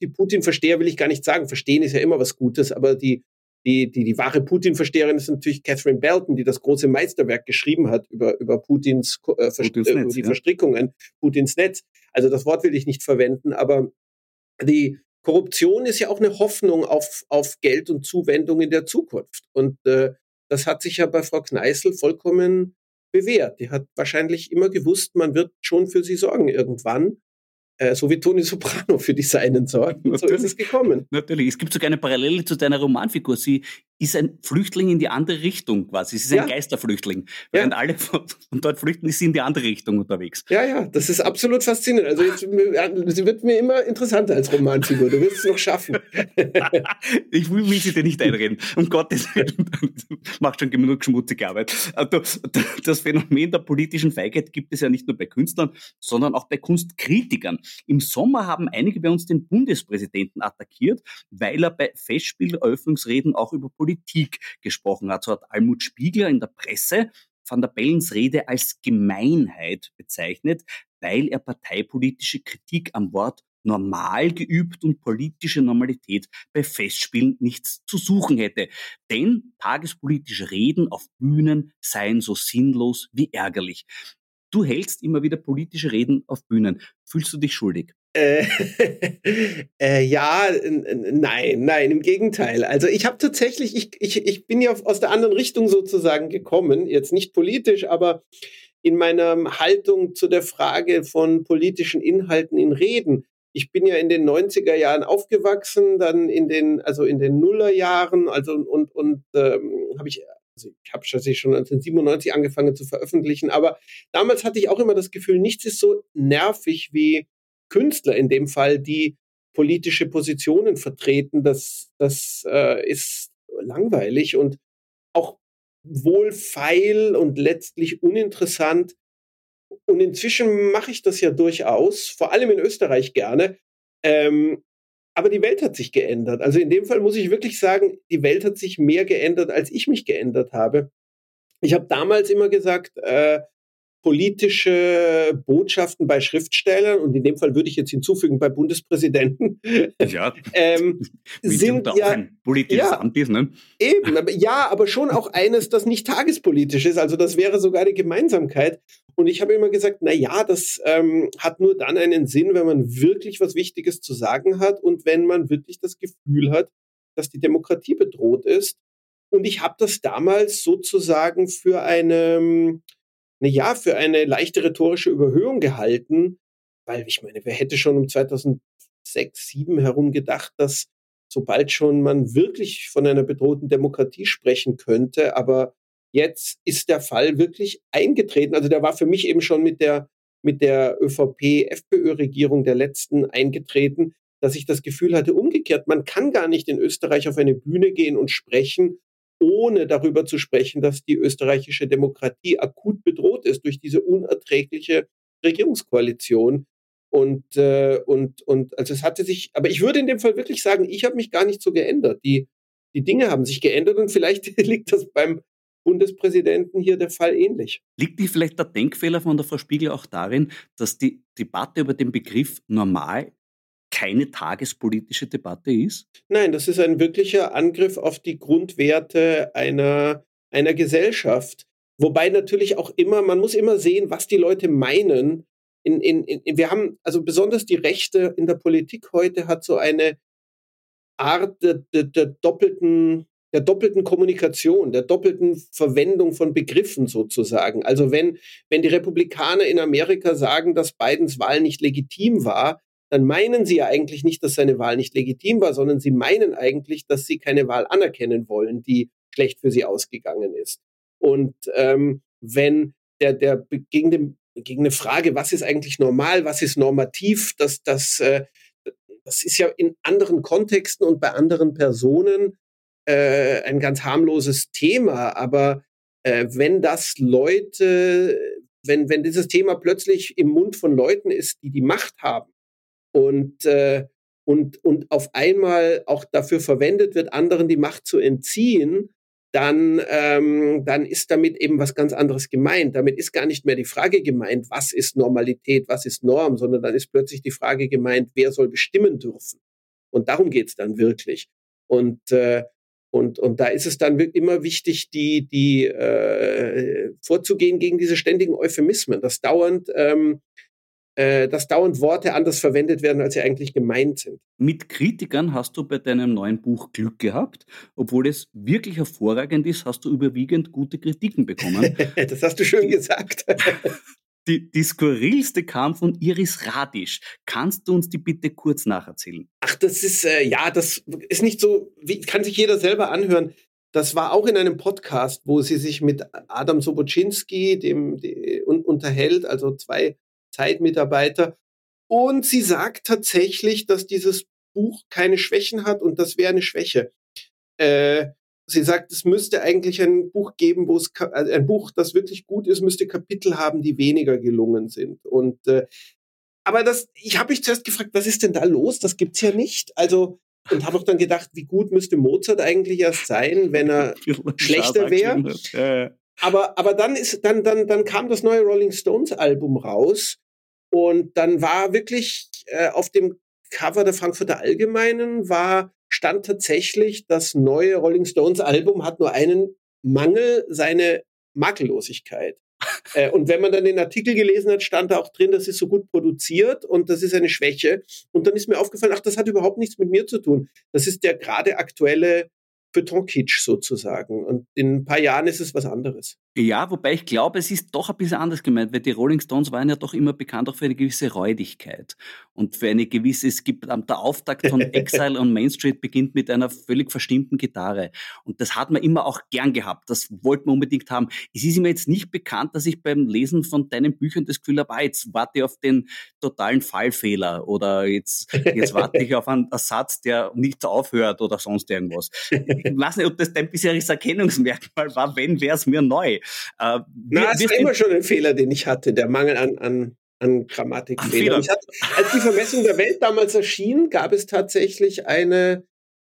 die Putin-Versteher will ich gar nicht sagen. Verstehen ist ja immer was Gutes, aber die, die, die, die wahre Putin-Versteherin ist natürlich Catherine Belton, die das große Meisterwerk geschrieben hat über, über Putins, äh, Putins äh, Netz, die ja. Verstrickungen, Putins Netz. Also das Wort will ich nicht verwenden, aber die Korruption ist ja auch eine Hoffnung auf, auf Geld und Zuwendung in der Zukunft. Und äh, das hat sich ja bei Frau Kneißl vollkommen bewährt. Die hat wahrscheinlich immer gewusst, man wird schon für sie sorgen irgendwann. äh, so wie Toni Soprano für die Seinen sorgen. So ist es gekommen. Natürlich. Es gibt sogar eine Parallele zu deiner Romanfigur. Sie ist ein Flüchtling in die andere Richtung quasi. Sie ist ja. ein Geisterflüchtling. Während ja. alle von, dort flüchten, ist sie in die andere Richtung unterwegs. Ja, ja, das ist absolut faszinierend. Also jetzt, sie wird mir immer interessanter als Romanfigur. Du wirst es noch schaffen. ich will, will sie dir nicht einreden. Um Gottes Willen. Macht schon genug schmutzige Arbeit. Also, das Phänomen der politischen Feigheit gibt es ja nicht nur bei Künstlern, sondern auch bei Kunstkritikern. Im Sommer haben einige bei uns den Bundespräsidenten attackiert, weil er bei Festspieleröffnungsreden auch über Politik Politik gesprochen hat. So hat Almut Spiegler in der Presse Van der Bellens Rede als Gemeinheit bezeichnet, weil er parteipolitische Kritik am Wort normal geübt und politische Normalität bei Festspielen nichts zu suchen hätte. Denn tagespolitische Reden auf Bühnen seien so sinnlos wie ärgerlich. Du hältst immer wieder politische Reden auf Bühnen. Fühlst du dich schuldig? Äh, äh, ja, nein, nein, im Gegenteil. Also ich habe tatsächlich, ich, ich, ich bin ja aus der anderen Richtung sozusagen gekommen, jetzt nicht politisch, aber in meiner Haltung zu der Frage von politischen Inhalten in Reden. Ich bin ja in den 90er Jahren aufgewachsen, dann in den, also in den Nullerjahren, also und, und ähm, habe ich also ich habe schon 1997 angefangen zu veröffentlichen, aber damals hatte ich auch immer das Gefühl, nichts ist so nervig wie Künstler in dem Fall, die politische Positionen vertreten. Das, das äh, ist langweilig und auch wohlfeil und letztlich uninteressant. Und inzwischen mache ich das ja durchaus, vor allem in Österreich gerne. Ähm, aber die Welt hat sich geändert. Also in dem Fall muss ich wirklich sagen, die Welt hat sich mehr geändert, als ich mich geändert habe. Ich habe damals immer gesagt, äh, politische Botschaften bei Schriftstellern und in dem Fall würde ich jetzt hinzufügen bei Bundespräsidenten ja, ähm, sind ja ein politisches ja, Amt ist, ne? Eben, aber, ja, aber schon auch eines, das nicht tagespolitisch ist. Also das wäre sogar die Gemeinsamkeit. Und ich habe immer gesagt, na ja, das ähm, hat nur dann einen Sinn, wenn man wirklich was Wichtiges zu sagen hat und wenn man wirklich das Gefühl hat, dass die Demokratie bedroht ist. Und ich habe das damals sozusagen für eine ja, für eine leichte rhetorische Überhöhung gehalten, weil ich meine, wer hätte schon um 2006, 2007 herum gedacht, dass sobald schon man wirklich von einer bedrohten Demokratie sprechen könnte, aber jetzt ist der Fall wirklich eingetreten. Also der war für mich eben schon mit der mit der ÖVP-FPÖ-Regierung der letzten eingetreten, dass ich das Gefühl hatte, umgekehrt, man kann gar nicht in Österreich auf eine Bühne gehen und sprechen ohne darüber zu sprechen, dass die österreichische Demokratie akut bedroht ist durch diese unerträgliche Regierungskoalition. Und, äh, und, und also es hatte sich, aber ich würde in dem Fall wirklich sagen, ich habe mich gar nicht so geändert. Die, die Dinge haben sich geändert und vielleicht liegt das beim Bundespräsidenten hier der Fall ähnlich. Liegt nicht vielleicht der Denkfehler von der Frau Spiegel auch darin, dass die Debatte über den Begriff normal keine tagespolitische Debatte ist? Nein, das ist ein wirklicher Angriff auf die Grundwerte einer, einer Gesellschaft. Wobei natürlich auch immer, man muss immer sehen, was die Leute meinen. In, in, in, wir haben, also besonders die Rechte in der Politik heute hat so eine Art der, der, der doppelten der doppelten Kommunikation, der doppelten Verwendung von Begriffen sozusagen. Also wenn, wenn die Republikaner in Amerika sagen, dass Bidens Wahl nicht legitim war, dann meinen sie ja eigentlich nicht, dass seine Wahl nicht legitim war, sondern sie meinen eigentlich, dass sie keine Wahl anerkennen wollen, die schlecht für sie ausgegangen ist. Und ähm, wenn der, der gegen, dem, gegen eine Frage, was ist eigentlich normal, was ist normativ, das, das, äh, das ist ja in anderen Kontexten und bei anderen Personen äh, ein ganz harmloses Thema. Aber äh, wenn das Leute, wenn, wenn dieses Thema plötzlich im Mund von Leuten ist, die die Macht haben, und, äh, und, und auf einmal auch dafür verwendet wird, anderen die Macht zu entziehen, dann, ähm, dann ist damit eben was ganz anderes gemeint. Damit ist gar nicht mehr die Frage gemeint, was ist Normalität, was ist Norm, sondern dann ist plötzlich die Frage gemeint, wer soll bestimmen dürfen. Und darum geht's dann wirklich. Und, äh, und, und da ist es dann immer wichtig, die, die äh, vorzugehen gegen diese ständigen Euphemismen, dass dauernd ähm, äh, dass dauernd Worte anders verwendet werden, als sie eigentlich gemeint sind. Mit Kritikern hast du bei deinem neuen Buch Glück gehabt. Obwohl es wirklich hervorragend ist, hast du überwiegend gute Kritiken bekommen. das hast du schön gesagt. Die, die skurrilste kam von Iris Radisch. Kannst du uns die bitte kurz nacherzählen? Ach, das ist, äh, ja, das ist nicht so, wie, kann sich jeder selber anhören. Das war auch in einem Podcast, wo sie sich mit Adam Sobocinski, dem, dem un, unterhält, also zwei Zeitmitarbeiter. Und sie sagt tatsächlich, dass dieses Buch keine Schwächen hat und das wäre eine Schwäche. Äh, sie sagt, es müsste eigentlich ein Buch geben, wo es also ein Buch, das wirklich gut ist, müsste Kapitel haben, die weniger gelungen sind. Und äh, aber das, ich habe mich zuerst gefragt, was ist denn da los? Das gibt's ja nicht. Also und habe auch dann gedacht, wie gut müsste Mozart eigentlich erst sein, wenn er schlechter wäre. Aber aber dann ist dann dann dann kam das neue Rolling Stones Album raus und dann war wirklich äh, auf dem Cover der Frankfurter Allgemeinen war stand tatsächlich, das neue Rolling Stones Album hat nur einen Mangel, seine Makellosigkeit. äh, und wenn man dann den Artikel gelesen hat, stand da auch drin, das ist so gut produziert und das ist eine Schwäche. Und dann ist mir aufgefallen, ach, das hat überhaupt nichts mit mir zu tun. Das ist der gerade aktuelle Beton-Kitsch sozusagen. Und in ein paar Jahren ist es was anderes. Ja, wobei ich glaube, es ist doch ein bisschen anders gemeint, weil die Rolling Stones waren ja doch immer bekannt auch für eine gewisse Räudigkeit und für eine gewisse, es gibt der Auftakt von Exile on Main Street beginnt mit einer völlig verstimmten Gitarre und das hat man immer auch gern gehabt, das wollte man unbedingt haben. Es ist mir jetzt nicht bekannt, dass ich beim Lesen von deinen Büchern das Gefühl habe, ah, jetzt warte ich auf den totalen Fallfehler oder jetzt, jetzt warte ich auf einen Ersatz, der nicht aufhört oder sonst irgendwas. Ich weiß nicht, ob das dein bisheriges Erkennungsmerkmal war, wenn wäre es mir neu. Äh, Na, es war immer schon ein Fehler, den ich hatte, der Mangel an, an, an Grammatikfehlern. als die Vermessung der Welt damals erschien, gab es tatsächlich eine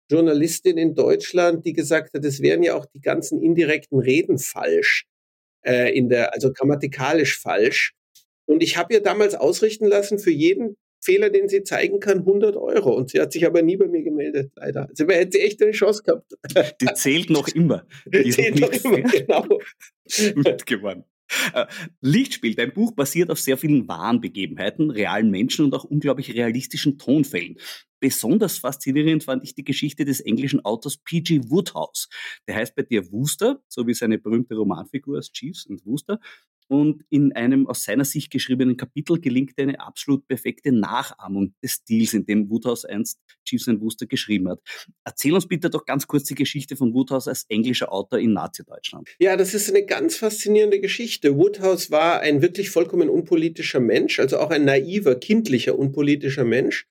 Journalistin in Deutschland, die gesagt hat, es wären ja auch die ganzen indirekten Reden falsch, äh, in der, also grammatikalisch falsch. Und ich habe ihr damals ausrichten lassen, für jeden Fehler, den sie zeigen kann, 100 Euro. Und sie hat sich aber nie bei mir gemeldet, leider. Also hätte sie echt eine Chance gehabt. Die zählt noch immer. Die, Die zählt noch immer, genau. Gut gewonnen. Äh, Lichtspiel, dein Buch basiert auf sehr vielen wahren Begebenheiten, realen Menschen und auch unglaublich realistischen Tonfällen. Besonders faszinierend fand ich die Geschichte des englischen Autors P.G. Woodhouse. Der heißt bei dir Wooster, so wie seine berühmte Romanfigur als Chiefs und Wooster. Und in einem aus seiner Sicht geschriebenen Kapitel gelingt eine absolut perfekte Nachahmung des Stils, in dem Woodhouse einst Chiefs and Wooster geschrieben hat. Erzähl uns bitte doch ganz kurz die Geschichte von Woodhouse als englischer Autor in Nazi-Deutschland. Ja, das ist eine ganz faszinierende Geschichte. Woodhouse war ein wirklich vollkommen unpolitischer Mensch, also auch ein naiver, kindlicher, unpolitischer Mensch,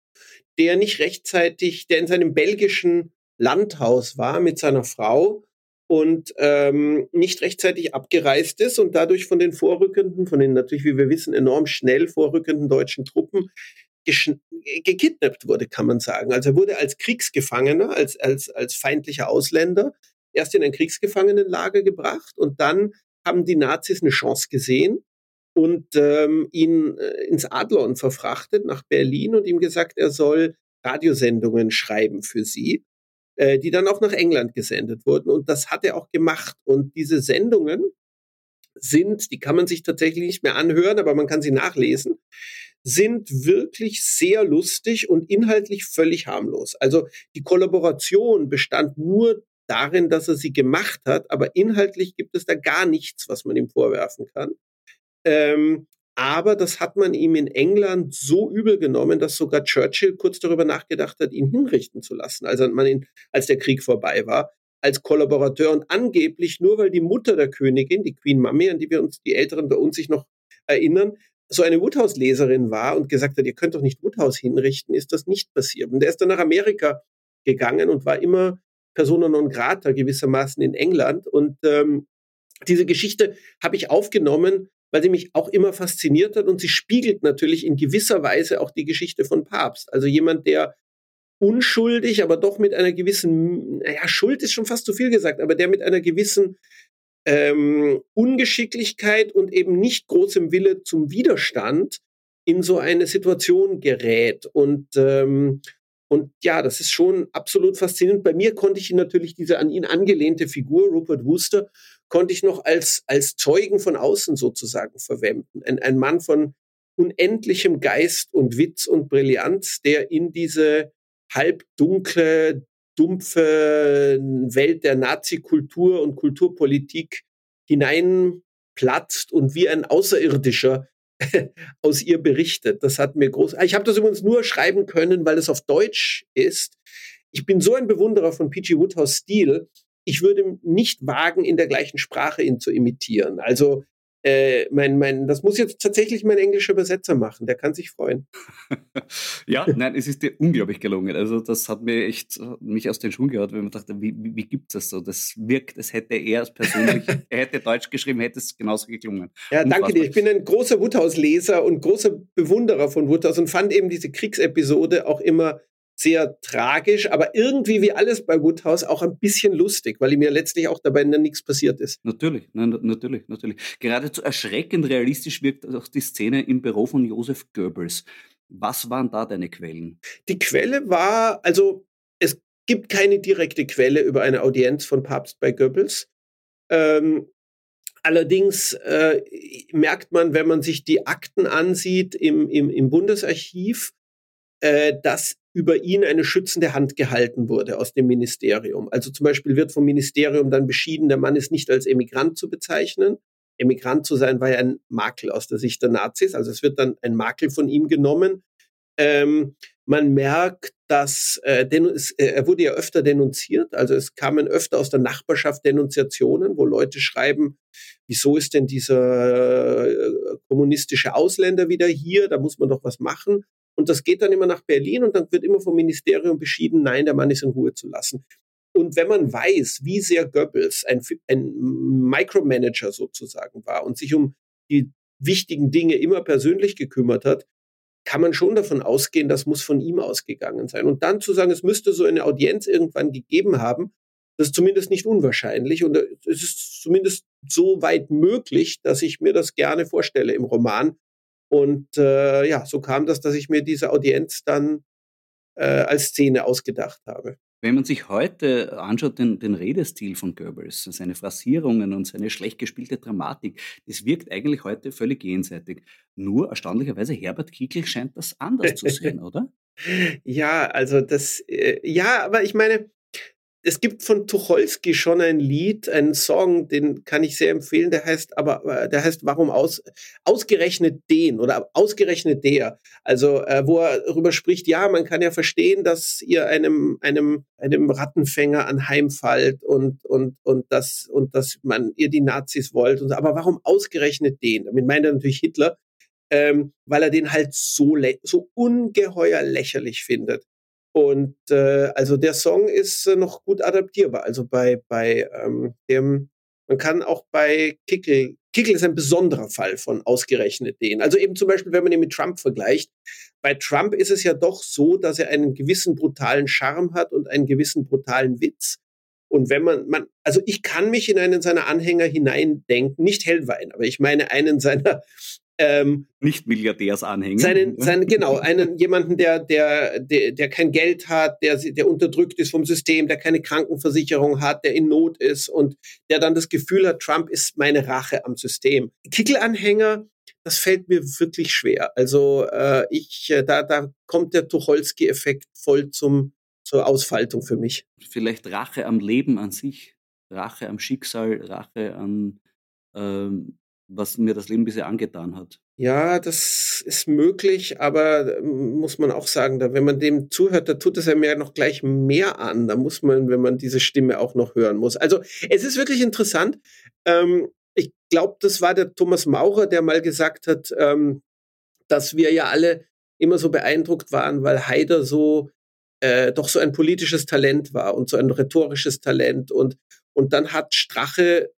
der nicht rechtzeitig, der in seinem belgischen Landhaus war mit seiner Frau und ähm, nicht rechtzeitig abgereist ist und dadurch von den vorrückenden, von den natürlich, wie wir wissen, enorm schnell vorrückenden deutschen Truppen gekidnappt wurde, kann man sagen. Also er wurde als Kriegsgefangener, als, als, als feindlicher Ausländer erst in ein Kriegsgefangenenlager gebracht und dann haben die Nazis eine Chance gesehen und ähm, ihn äh, ins Adlon verfrachtet nach Berlin und ihm gesagt, er soll Radiosendungen schreiben für sie. Äh, die dann auch nach England gesendet wurden. Und das hat er auch gemacht. Und diese Sendungen sind, die kann man sich tatsächlich nicht mehr anhören, aber man kann sie nachlesen, sind wirklich sehr lustig und inhaltlich völlig harmlos. Also die Kollaboration bestand nur darin, dass er sie gemacht hat, aber inhaltlich gibt es da gar nichts, was man ihm vorwerfen kann. Ähm, aber das hat man ihm in England so übel genommen, dass sogar Churchill kurz darüber nachgedacht hat, ihn hinrichten zu lassen, als man ihn, als der Krieg vorbei war, als Kollaborateur und angeblich nur weil die Mutter der Königin, die Queen Mummy, an die wir uns, die Älteren bei uns sich noch erinnern, so eine Woodhouse-Leserin war und gesagt hat, ihr könnt doch nicht Woodhouse hinrichten, ist das nicht passiert. Und er ist dann nach Amerika gegangen und war immer persona non grata gewissermaßen in England. Und ähm, diese Geschichte habe ich aufgenommen, weil sie mich auch immer fasziniert hat und sie spiegelt natürlich in gewisser Weise auch die Geschichte von Papst. Also jemand, der unschuldig, aber doch mit einer gewissen, naja, Schuld ist schon fast zu viel gesagt, aber der mit einer gewissen ähm, Ungeschicklichkeit und eben nicht großem Wille zum Widerstand in so eine Situation gerät. Und, ähm, und ja, das ist schon absolut faszinierend. Bei mir konnte ich ihn natürlich diese an ihn angelehnte Figur, Rupert Wooster, konnte ich noch als, als Zeugen von außen sozusagen verwenden. Ein, ein Mann von unendlichem Geist und Witz und Brillanz, der in diese halbdunkle, dumpfe Welt der Nazi-Kultur und Kulturpolitik hineinplatzt und wie ein Außerirdischer aus ihr berichtet. Das hat mir groß. Ich habe das übrigens nur schreiben können, weil es auf Deutsch ist. Ich bin so ein Bewunderer von P.G. Woodhouse Stil. Ich würde nicht wagen, in der gleichen Sprache ihn zu imitieren. Also äh, mein, mein, das muss jetzt tatsächlich mein englischer Übersetzer machen. Der kann sich freuen. ja, nein, es ist dir unglaublich gelungen. Also das hat mir echt mich aus den Schuhen gehört, wenn man dachte, wie, wie, wie gibt es das so? Das wirkt, es hätte er persönlich, er hätte Deutsch geschrieben, hätte es genauso geklungen. Ja, Unfassbar. danke dir. Ich bin ein großer Woodhouse-Leser und großer Bewunderer von Woodhouse und fand eben diese Kriegsepisode auch immer sehr tragisch, aber irgendwie wie alles bei Woodhouse auch ein bisschen lustig, weil ihm ja letztlich auch dabei nichts passiert ist. Natürlich, nein, natürlich, natürlich. Geradezu erschreckend realistisch wirkt auch die Szene im Büro von Joseph Goebbels. Was waren da deine Quellen? Die Quelle war, also es gibt keine direkte Quelle über eine Audienz von Papst bei Goebbels. Ähm, allerdings äh, merkt man, wenn man sich die Akten ansieht im, im, im Bundesarchiv, äh, dass über ihn eine schützende Hand gehalten wurde aus dem Ministerium. Also zum Beispiel wird vom Ministerium dann beschieden, der Mann ist nicht als Emigrant zu bezeichnen. Emigrant zu sein war ja ein Makel aus der Sicht der Nazis. Also es wird dann ein Makel von ihm genommen. Ähm, man merkt, dass äh, es, äh, er wurde ja öfter denunziert. Also es kamen öfter aus der Nachbarschaft Denunziationen, wo Leute schreiben, wieso ist denn dieser äh, kommunistische Ausländer wieder hier? Da muss man doch was machen. Und das geht dann immer nach Berlin und dann wird immer vom Ministerium beschieden, nein, der Mann ist in Ruhe zu lassen. Und wenn man weiß, wie sehr Goebbels ein, ein Micromanager sozusagen war und sich um die wichtigen Dinge immer persönlich gekümmert hat, kann man schon davon ausgehen, das muss von ihm ausgegangen sein. Und dann zu sagen, es müsste so eine Audienz irgendwann gegeben haben, das ist zumindest nicht unwahrscheinlich und es ist zumindest so weit möglich, dass ich mir das gerne vorstelle im Roman, und äh, ja, so kam das, dass ich mir diese Audienz dann äh, als Szene ausgedacht habe. Wenn man sich heute anschaut, den, den, Redestil von Goebbels, seine Phrasierungen und seine schlecht gespielte Dramatik, das wirkt eigentlich heute völlig jenseitig. Nur erstaunlicherweise Herbert Kickl scheint das anders zu sehen, oder? Ja, also das, äh, ja, aber ich meine, es gibt von Tucholsky schon ein Lied, einen Song, den kann ich sehr empfehlen, der heißt aber, der heißt Warum aus, ausgerechnet den oder ausgerechnet der. Also, äh, wo er darüber spricht, ja, man kann ja verstehen, dass ihr einem, einem, einem Rattenfänger anheimfallt und, und, und das, und dass man ihr die Nazis wollt und so. Aber warum ausgerechnet den? Damit meint er natürlich Hitler, ähm, weil er den halt so, so ungeheuer lächerlich findet. Und äh, also der Song ist äh, noch gut adaptierbar. Also bei, bei ähm, dem, man kann auch bei Kickel, Kickel ist ein besonderer Fall von ausgerechnet den. Also eben zum Beispiel, wenn man ihn mit Trump vergleicht. Bei Trump ist es ja doch so, dass er einen gewissen brutalen Charme hat und einen gewissen brutalen Witz. Und wenn man, man, also ich kann mich in einen seiner Anhänger hineindenken, nicht Hellwein, aber ich meine einen seiner ähm, nicht Milliardärsanhänger. Seinen, seinen, genau, einen jemanden, der, der, der, der kein Geld hat, der, der unterdrückt ist vom System, der keine Krankenversicherung hat, der in Not ist und der dann das Gefühl hat, Trump ist meine Rache am System. Kickel-Anhänger, das fällt mir wirklich schwer. Also äh, ich, äh, da, da kommt der Tucholsky-Effekt voll zum, zur Ausfaltung für mich. Vielleicht Rache am Leben an sich, Rache am Schicksal, Rache an ähm, was mir das Leben bisher angetan hat. Ja, das ist möglich, aber ähm, muss man auch sagen, da, wenn man dem zuhört, da tut es ja mir noch gleich mehr an. Da muss man, wenn man diese Stimme auch noch hören muss. Also es ist wirklich interessant. Ähm, ich glaube, das war der Thomas Maurer, der mal gesagt hat, ähm, dass wir ja alle immer so beeindruckt waren, weil Haider so äh, doch so ein politisches Talent war und so ein rhetorisches Talent und und dann hat Strache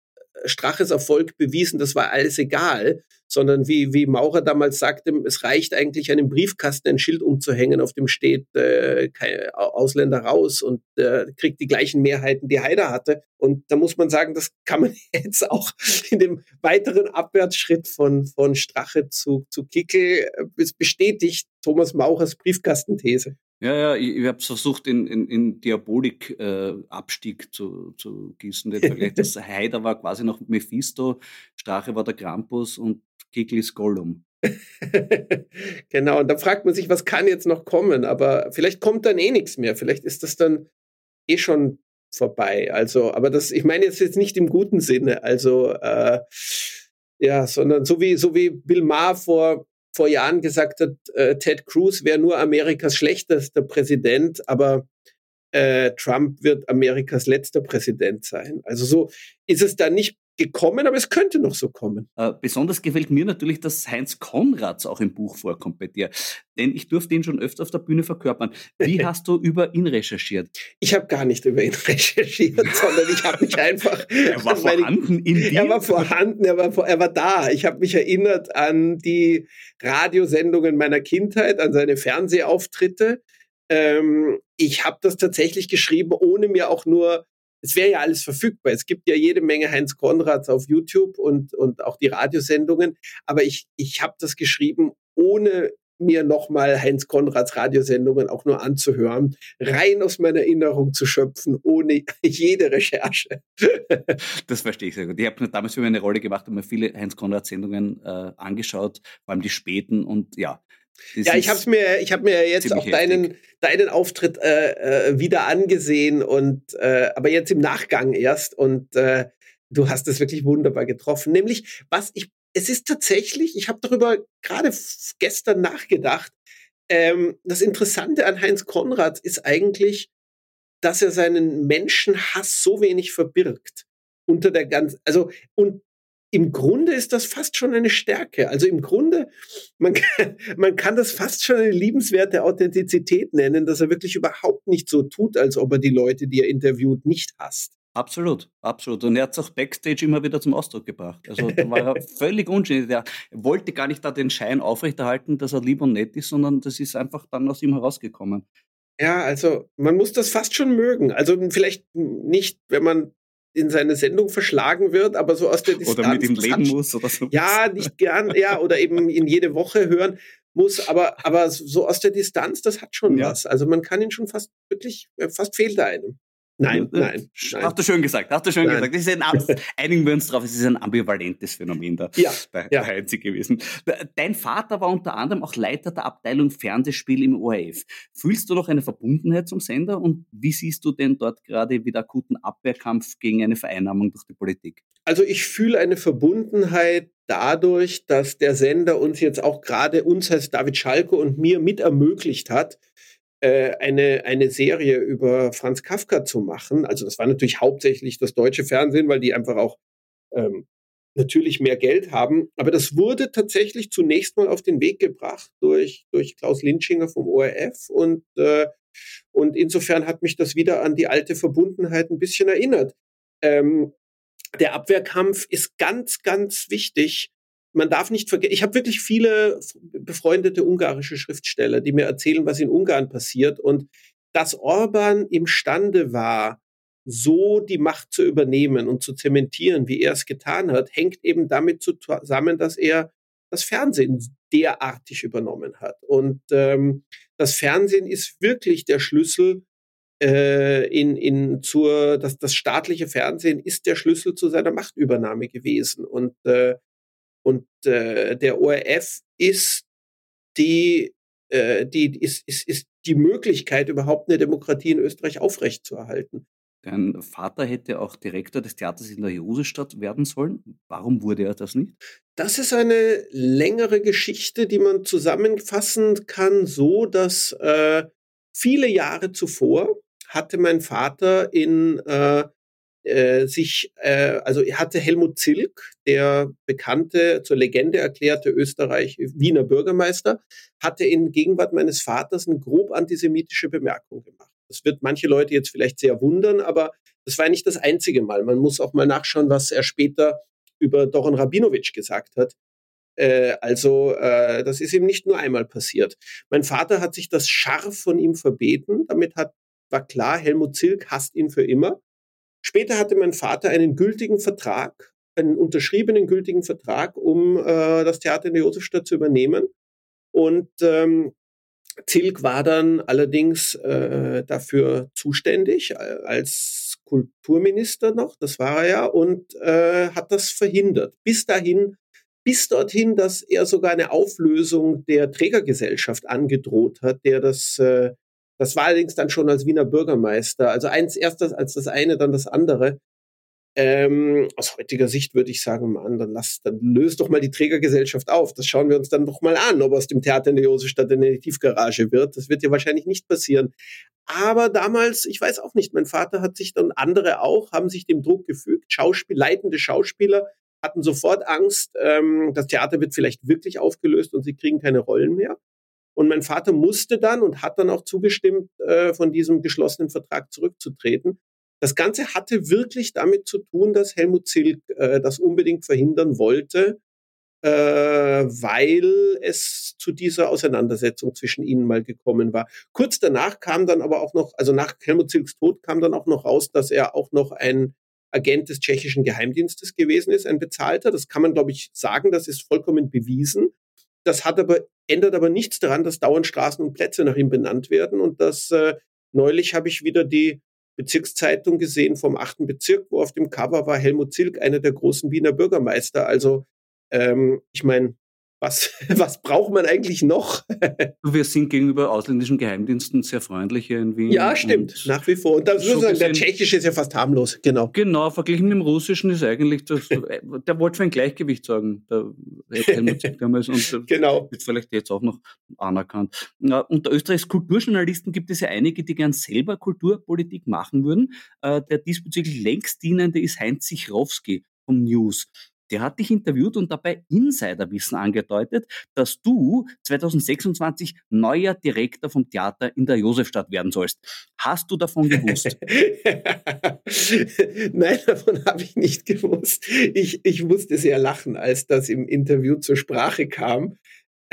Straches Erfolg bewiesen, das war alles egal, sondern wie, wie Maurer damals sagte, es reicht eigentlich einem Briefkasten ein Schild umzuhängen, auf dem steht äh, Ausländer raus und äh, kriegt die gleichen Mehrheiten, die Haider hatte. Und da muss man sagen, das kann man jetzt auch in dem weiteren Abwärtsschritt von, von Strache zu, zu Kickel, äh, bestätigt Thomas Maurers Briefkastenthese. Ja, ja, ich, ich habe es versucht, in, in, in Diabolik-Abstieg äh, zu, zu gießen. Der Vergleich, das Haider war quasi noch Mephisto, Strache war der Krampus und Kikli ist Gollum. genau, und da fragt man sich, was kann jetzt noch kommen? Aber vielleicht kommt dann eh nichts mehr. Vielleicht ist das dann eh schon vorbei. Also, aber das, ich meine jetzt, jetzt nicht im guten Sinne. Also, äh, Ja, sondern so wie, so wie Bill Maher vor, vor Jahren gesagt hat, äh, Ted Cruz wäre nur Amerikas schlechtester Präsident, aber äh, Trump wird Amerikas letzter Präsident sein. Also so ist es da nicht gekommen, aber es könnte noch so kommen. Äh, besonders gefällt mir natürlich, dass Heinz Konrads auch im Buch vorkommt bei dir. Denn ich durfte ihn schon öfter auf der Bühne verkörpern. Wie hast du über ihn recherchiert? Ich habe gar nicht über ihn recherchiert, sondern ich habe mich einfach. er war vorhanden in dir? Er war vorhanden, er war, er war da. Ich habe mich erinnert an die Radiosendungen meiner Kindheit, an seine Fernsehauftritte. Ähm, ich habe das tatsächlich geschrieben, ohne mir auch nur es wäre ja alles verfügbar. Es gibt ja jede Menge Heinz Konrads auf YouTube und, und auch die Radiosendungen. Aber ich, ich habe das geschrieben, ohne mir nochmal Heinz Konrads Radiosendungen auch nur anzuhören, rein aus meiner Erinnerung zu schöpfen, ohne jede Recherche. das verstehe ich sehr gut. Ich habe damals für mich eine Rolle gemacht und mir viele Heinz Konrad Sendungen äh, angeschaut, vor allem die späten und ja, das ja, ich habe mir, ich habe mir jetzt auch deinen, deinen Auftritt äh, äh, wieder angesehen und äh, aber jetzt im Nachgang erst und äh, du hast es wirklich wunderbar getroffen. Nämlich, was ich, es ist tatsächlich, ich habe darüber gerade gestern nachgedacht. Ähm, das Interessante an Heinz Konrad ist eigentlich, dass er seinen Menschenhass so wenig verbirgt unter der ganzen, also und im Grunde ist das fast schon eine Stärke. Also im Grunde, man kann, man kann das fast schon eine liebenswerte Authentizität nennen, dass er wirklich überhaupt nicht so tut, als ob er die Leute, die er interviewt, nicht hasst. Absolut, absolut. Und er hat es auch Backstage immer wieder zum Ausdruck gebracht. Also da war er völlig unschuldig. Er wollte gar nicht da den Schein aufrechterhalten, dass er lieb und nett ist, sondern das ist einfach dann aus ihm herausgekommen. Ja, also man muss das fast schon mögen. Also vielleicht nicht, wenn man in seine Sendung verschlagen wird, aber so aus der Distanz. Oder mit ihm leben muss oder so. Ja, nicht gern, ja, oder eben in jede Woche hören muss, aber, aber so aus der Distanz, das hat schon ja. was. Also man kann ihn schon fast wirklich, äh, fast fehlt einem. Nein, nein, nein. Hast du schön gesagt, hast du schön nein. gesagt. Das ist ein, einigen wir uns drauf, es ist ein ambivalentes Phänomen da ja, bei, ja. bei Heinzi gewesen. Dein Vater war unter anderem auch Leiter der Abteilung Fernsehspiel im ORF. Fühlst du noch eine Verbundenheit zum Sender und wie siehst du denn dort gerade wieder akuten Abwehrkampf gegen eine Vereinnahmung durch die Politik? Also ich fühle eine Verbundenheit dadurch, dass der Sender uns jetzt auch gerade uns als David Schalke und mir mit ermöglicht hat, äh, eine, eine Serie über Franz Kafka zu machen. Also das war natürlich hauptsächlich das deutsche Fernsehen, weil die einfach auch ähm, natürlich mehr Geld haben. Aber das wurde tatsächlich zunächst mal auf den Weg gebracht durch, durch Klaus Linschinger vom ORF. Und, äh, und insofern hat mich das wieder an die alte Verbundenheit ein bisschen erinnert. Ähm, der Abwehrkampf ist ganz, ganz wichtig, man darf nicht vergessen, ich habe wirklich viele befreundete ungarische Schriftsteller, die mir erzählen, was in Ungarn passiert und dass Orban imstande war, so die Macht zu übernehmen und zu zementieren, wie er es getan hat, hängt eben damit zusammen, dass er das Fernsehen derartig übernommen hat. Und ähm, das Fernsehen ist wirklich der Schlüssel äh, in, in zur, das, das staatliche Fernsehen ist der Schlüssel zu seiner Machtübernahme gewesen. Und äh, und äh, der ORF ist die, äh, die ist, ist, ist die Möglichkeit, überhaupt eine Demokratie in Österreich aufrechtzuerhalten. Dein Vater hätte auch Direktor des Theaters in der Josestadt werden sollen. Warum wurde er das nicht? Das ist eine längere Geschichte, die man zusammenfassen kann, so dass äh, viele Jahre zuvor hatte mein Vater in äh, äh, sich, äh, also hatte Helmut Zilk, der bekannte, zur Legende erklärte Österreich Wiener Bürgermeister, hatte in Gegenwart meines Vaters eine grob antisemitische Bemerkung gemacht. Das wird manche Leute jetzt vielleicht sehr wundern, aber das war nicht das einzige Mal. Man muss auch mal nachschauen, was er später über Doron Rabinowitsch gesagt hat. Äh, also äh, das ist ihm nicht nur einmal passiert. Mein Vater hat sich das scharf von ihm verbeten. Damit hat, war klar, Helmut Zilk hasst ihn für immer. Später hatte mein Vater einen gültigen Vertrag, einen unterschriebenen gültigen Vertrag, um äh, das Theater in der Josefstadt zu übernehmen. Und ähm, Zilk war dann allerdings äh, dafür zuständig als Kulturminister noch, das war er ja, und äh, hat das verhindert. Bis dahin, bis dorthin, dass er sogar eine Auflösung der Trägergesellschaft angedroht hat, der das äh, das war allerdings dann schon als Wiener Bürgermeister. Also eins erst das, als das eine, dann das andere. Ähm, aus heutiger Sicht würde ich sagen, Mann, dann lass, dann löst doch mal die Trägergesellschaft auf. Das schauen wir uns dann doch mal an, ob aus dem Theater in der Josefstadt eine Tiefgarage wird. Das wird ja wahrscheinlich nicht passieren. Aber damals, ich weiß auch nicht, mein Vater hat sich dann andere auch, haben sich dem Druck gefügt. Schauspiel, leitende Schauspieler hatten sofort Angst, ähm, das Theater wird vielleicht wirklich aufgelöst und sie kriegen keine Rollen mehr. Und mein Vater musste dann und hat dann auch zugestimmt, äh, von diesem geschlossenen Vertrag zurückzutreten. Das Ganze hatte wirklich damit zu tun, dass Helmut Zilk äh, das unbedingt verhindern wollte, äh, weil es zu dieser Auseinandersetzung zwischen ihnen mal gekommen war. Kurz danach kam dann aber auch noch, also nach Helmut Zilks Tod kam dann auch noch raus, dass er auch noch ein Agent des tschechischen Geheimdienstes gewesen ist, ein bezahlter. Das kann man, glaube ich, sagen, das ist vollkommen bewiesen. Das hat aber, ändert aber nichts daran, dass dauernd Straßen und Plätze nach ihm benannt werden und dass äh, neulich habe ich wieder die Bezirkszeitung gesehen vom achten Bezirk, wo auf dem Cover war Helmut Zilk, einer der großen Wiener Bürgermeister. Also ähm, ich meine, was, was braucht man eigentlich noch? Wir sind gegenüber ausländischen Geheimdiensten sehr freundlich hier in Wien. Ja, stimmt, nach wie vor. Und das so sagen, der tschechische ist ja fast harmlos, genau. Genau, verglichen mit dem russischen ist eigentlich das, der wollte für ein Gleichgewicht sorgen, der Helmut damals und genau. wird vielleicht jetzt auch noch anerkannt. Unter Österreichs Kulturjournalisten gibt es ja einige, die gern selber Kulturpolitik machen würden. Äh, der diesbezüglich längst dienende ist Heinz Sichrowski vom News der hat dich interviewt und dabei Insiderwissen angedeutet, dass du 2026 neuer Direktor vom Theater in der Josefstadt werden sollst. Hast du davon gewusst? Nein, davon habe ich nicht gewusst. Ich, ich musste sehr lachen, als das im Interview zur Sprache kam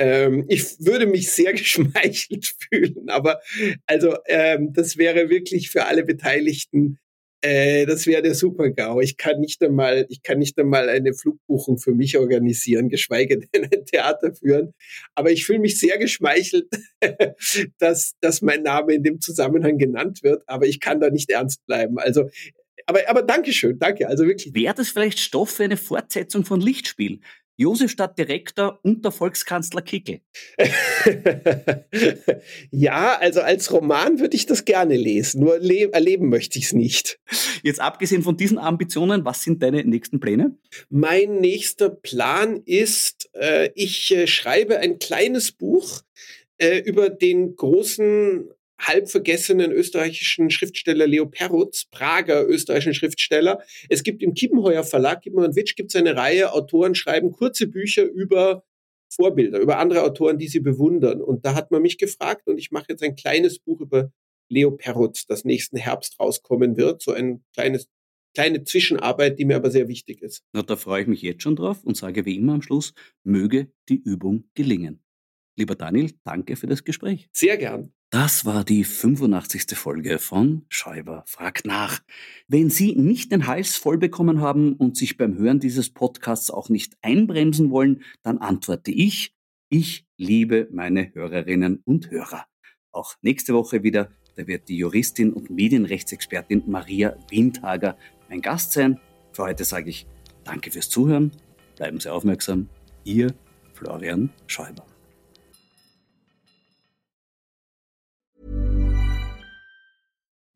ähm, ich würde mich sehr geschmeichelt fühlen, aber also ähm, das wäre wirklich für alle Beteiligten äh, das wäre der Super-GAU. Ich kann nicht einmal, ich kann nicht einmal eine Flugbuchung für mich organisieren, geschweige denn ein Theater führen. Aber ich fühle mich sehr geschmeichelt, dass, dass mein Name in dem Zusammenhang genannt wird. Aber ich kann da nicht ernst bleiben. Also, aber, aber Dankeschön, danke. Also wirklich. Wäre das vielleicht Stoff für eine Fortsetzung von Lichtspiel? Josefstadt Direktor unter Volkskanzler Kickel. ja, also als Roman würde ich das gerne lesen, nur erleben möchte ich es nicht. Jetzt abgesehen von diesen Ambitionen, was sind deine nächsten Pläne? Mein nächster Plan ist, äh, ich äh, schreibe ein kleines Buch äh, über den großen halb vergessenen österreichischen Schriftsteller Leo Perutz, Prager österreichischen Schriftsteller. Es gibt im Kiepenheuer Verlag, Kiepenheuer Witsch, gibt es eine Reihe, Autoren schreiben kurze Bücher über Vorbilder, über andere Autoren, die sie bewundern. Und da hat man mich gefragt und ich mache jetzt ein kleines Buch über Leo Perutz, das nächsten Herbst rauskommen wird. So ein kleines, kleine Zwischenarbeit, die mir aber sehr wichtig ist. Na, da freue ich mich jetzt schon drauf und sage wie immer am Schluss, möge die Übung gelingen. Lieber Daniel, danke für das Gespräch. Sehr gern. Das war die 85. Folge von Schäuber fragt nach. Wenn Sie nicht den Hals voll bekommen haben und sich beim Hören dieses Podcasts auch nicht einbremsen wollen, dann antworte ich, ich liebe meine Hörerinnen und Hörer. Auch nächste Woche wieder, da wird die Juristin und Medienrechtsexpertin Maria Windhager mein Gast sein. Für heute sage ich danke fürs Zuhören, bleiben Sie aufmerksam. Ihr Florian Schäuber.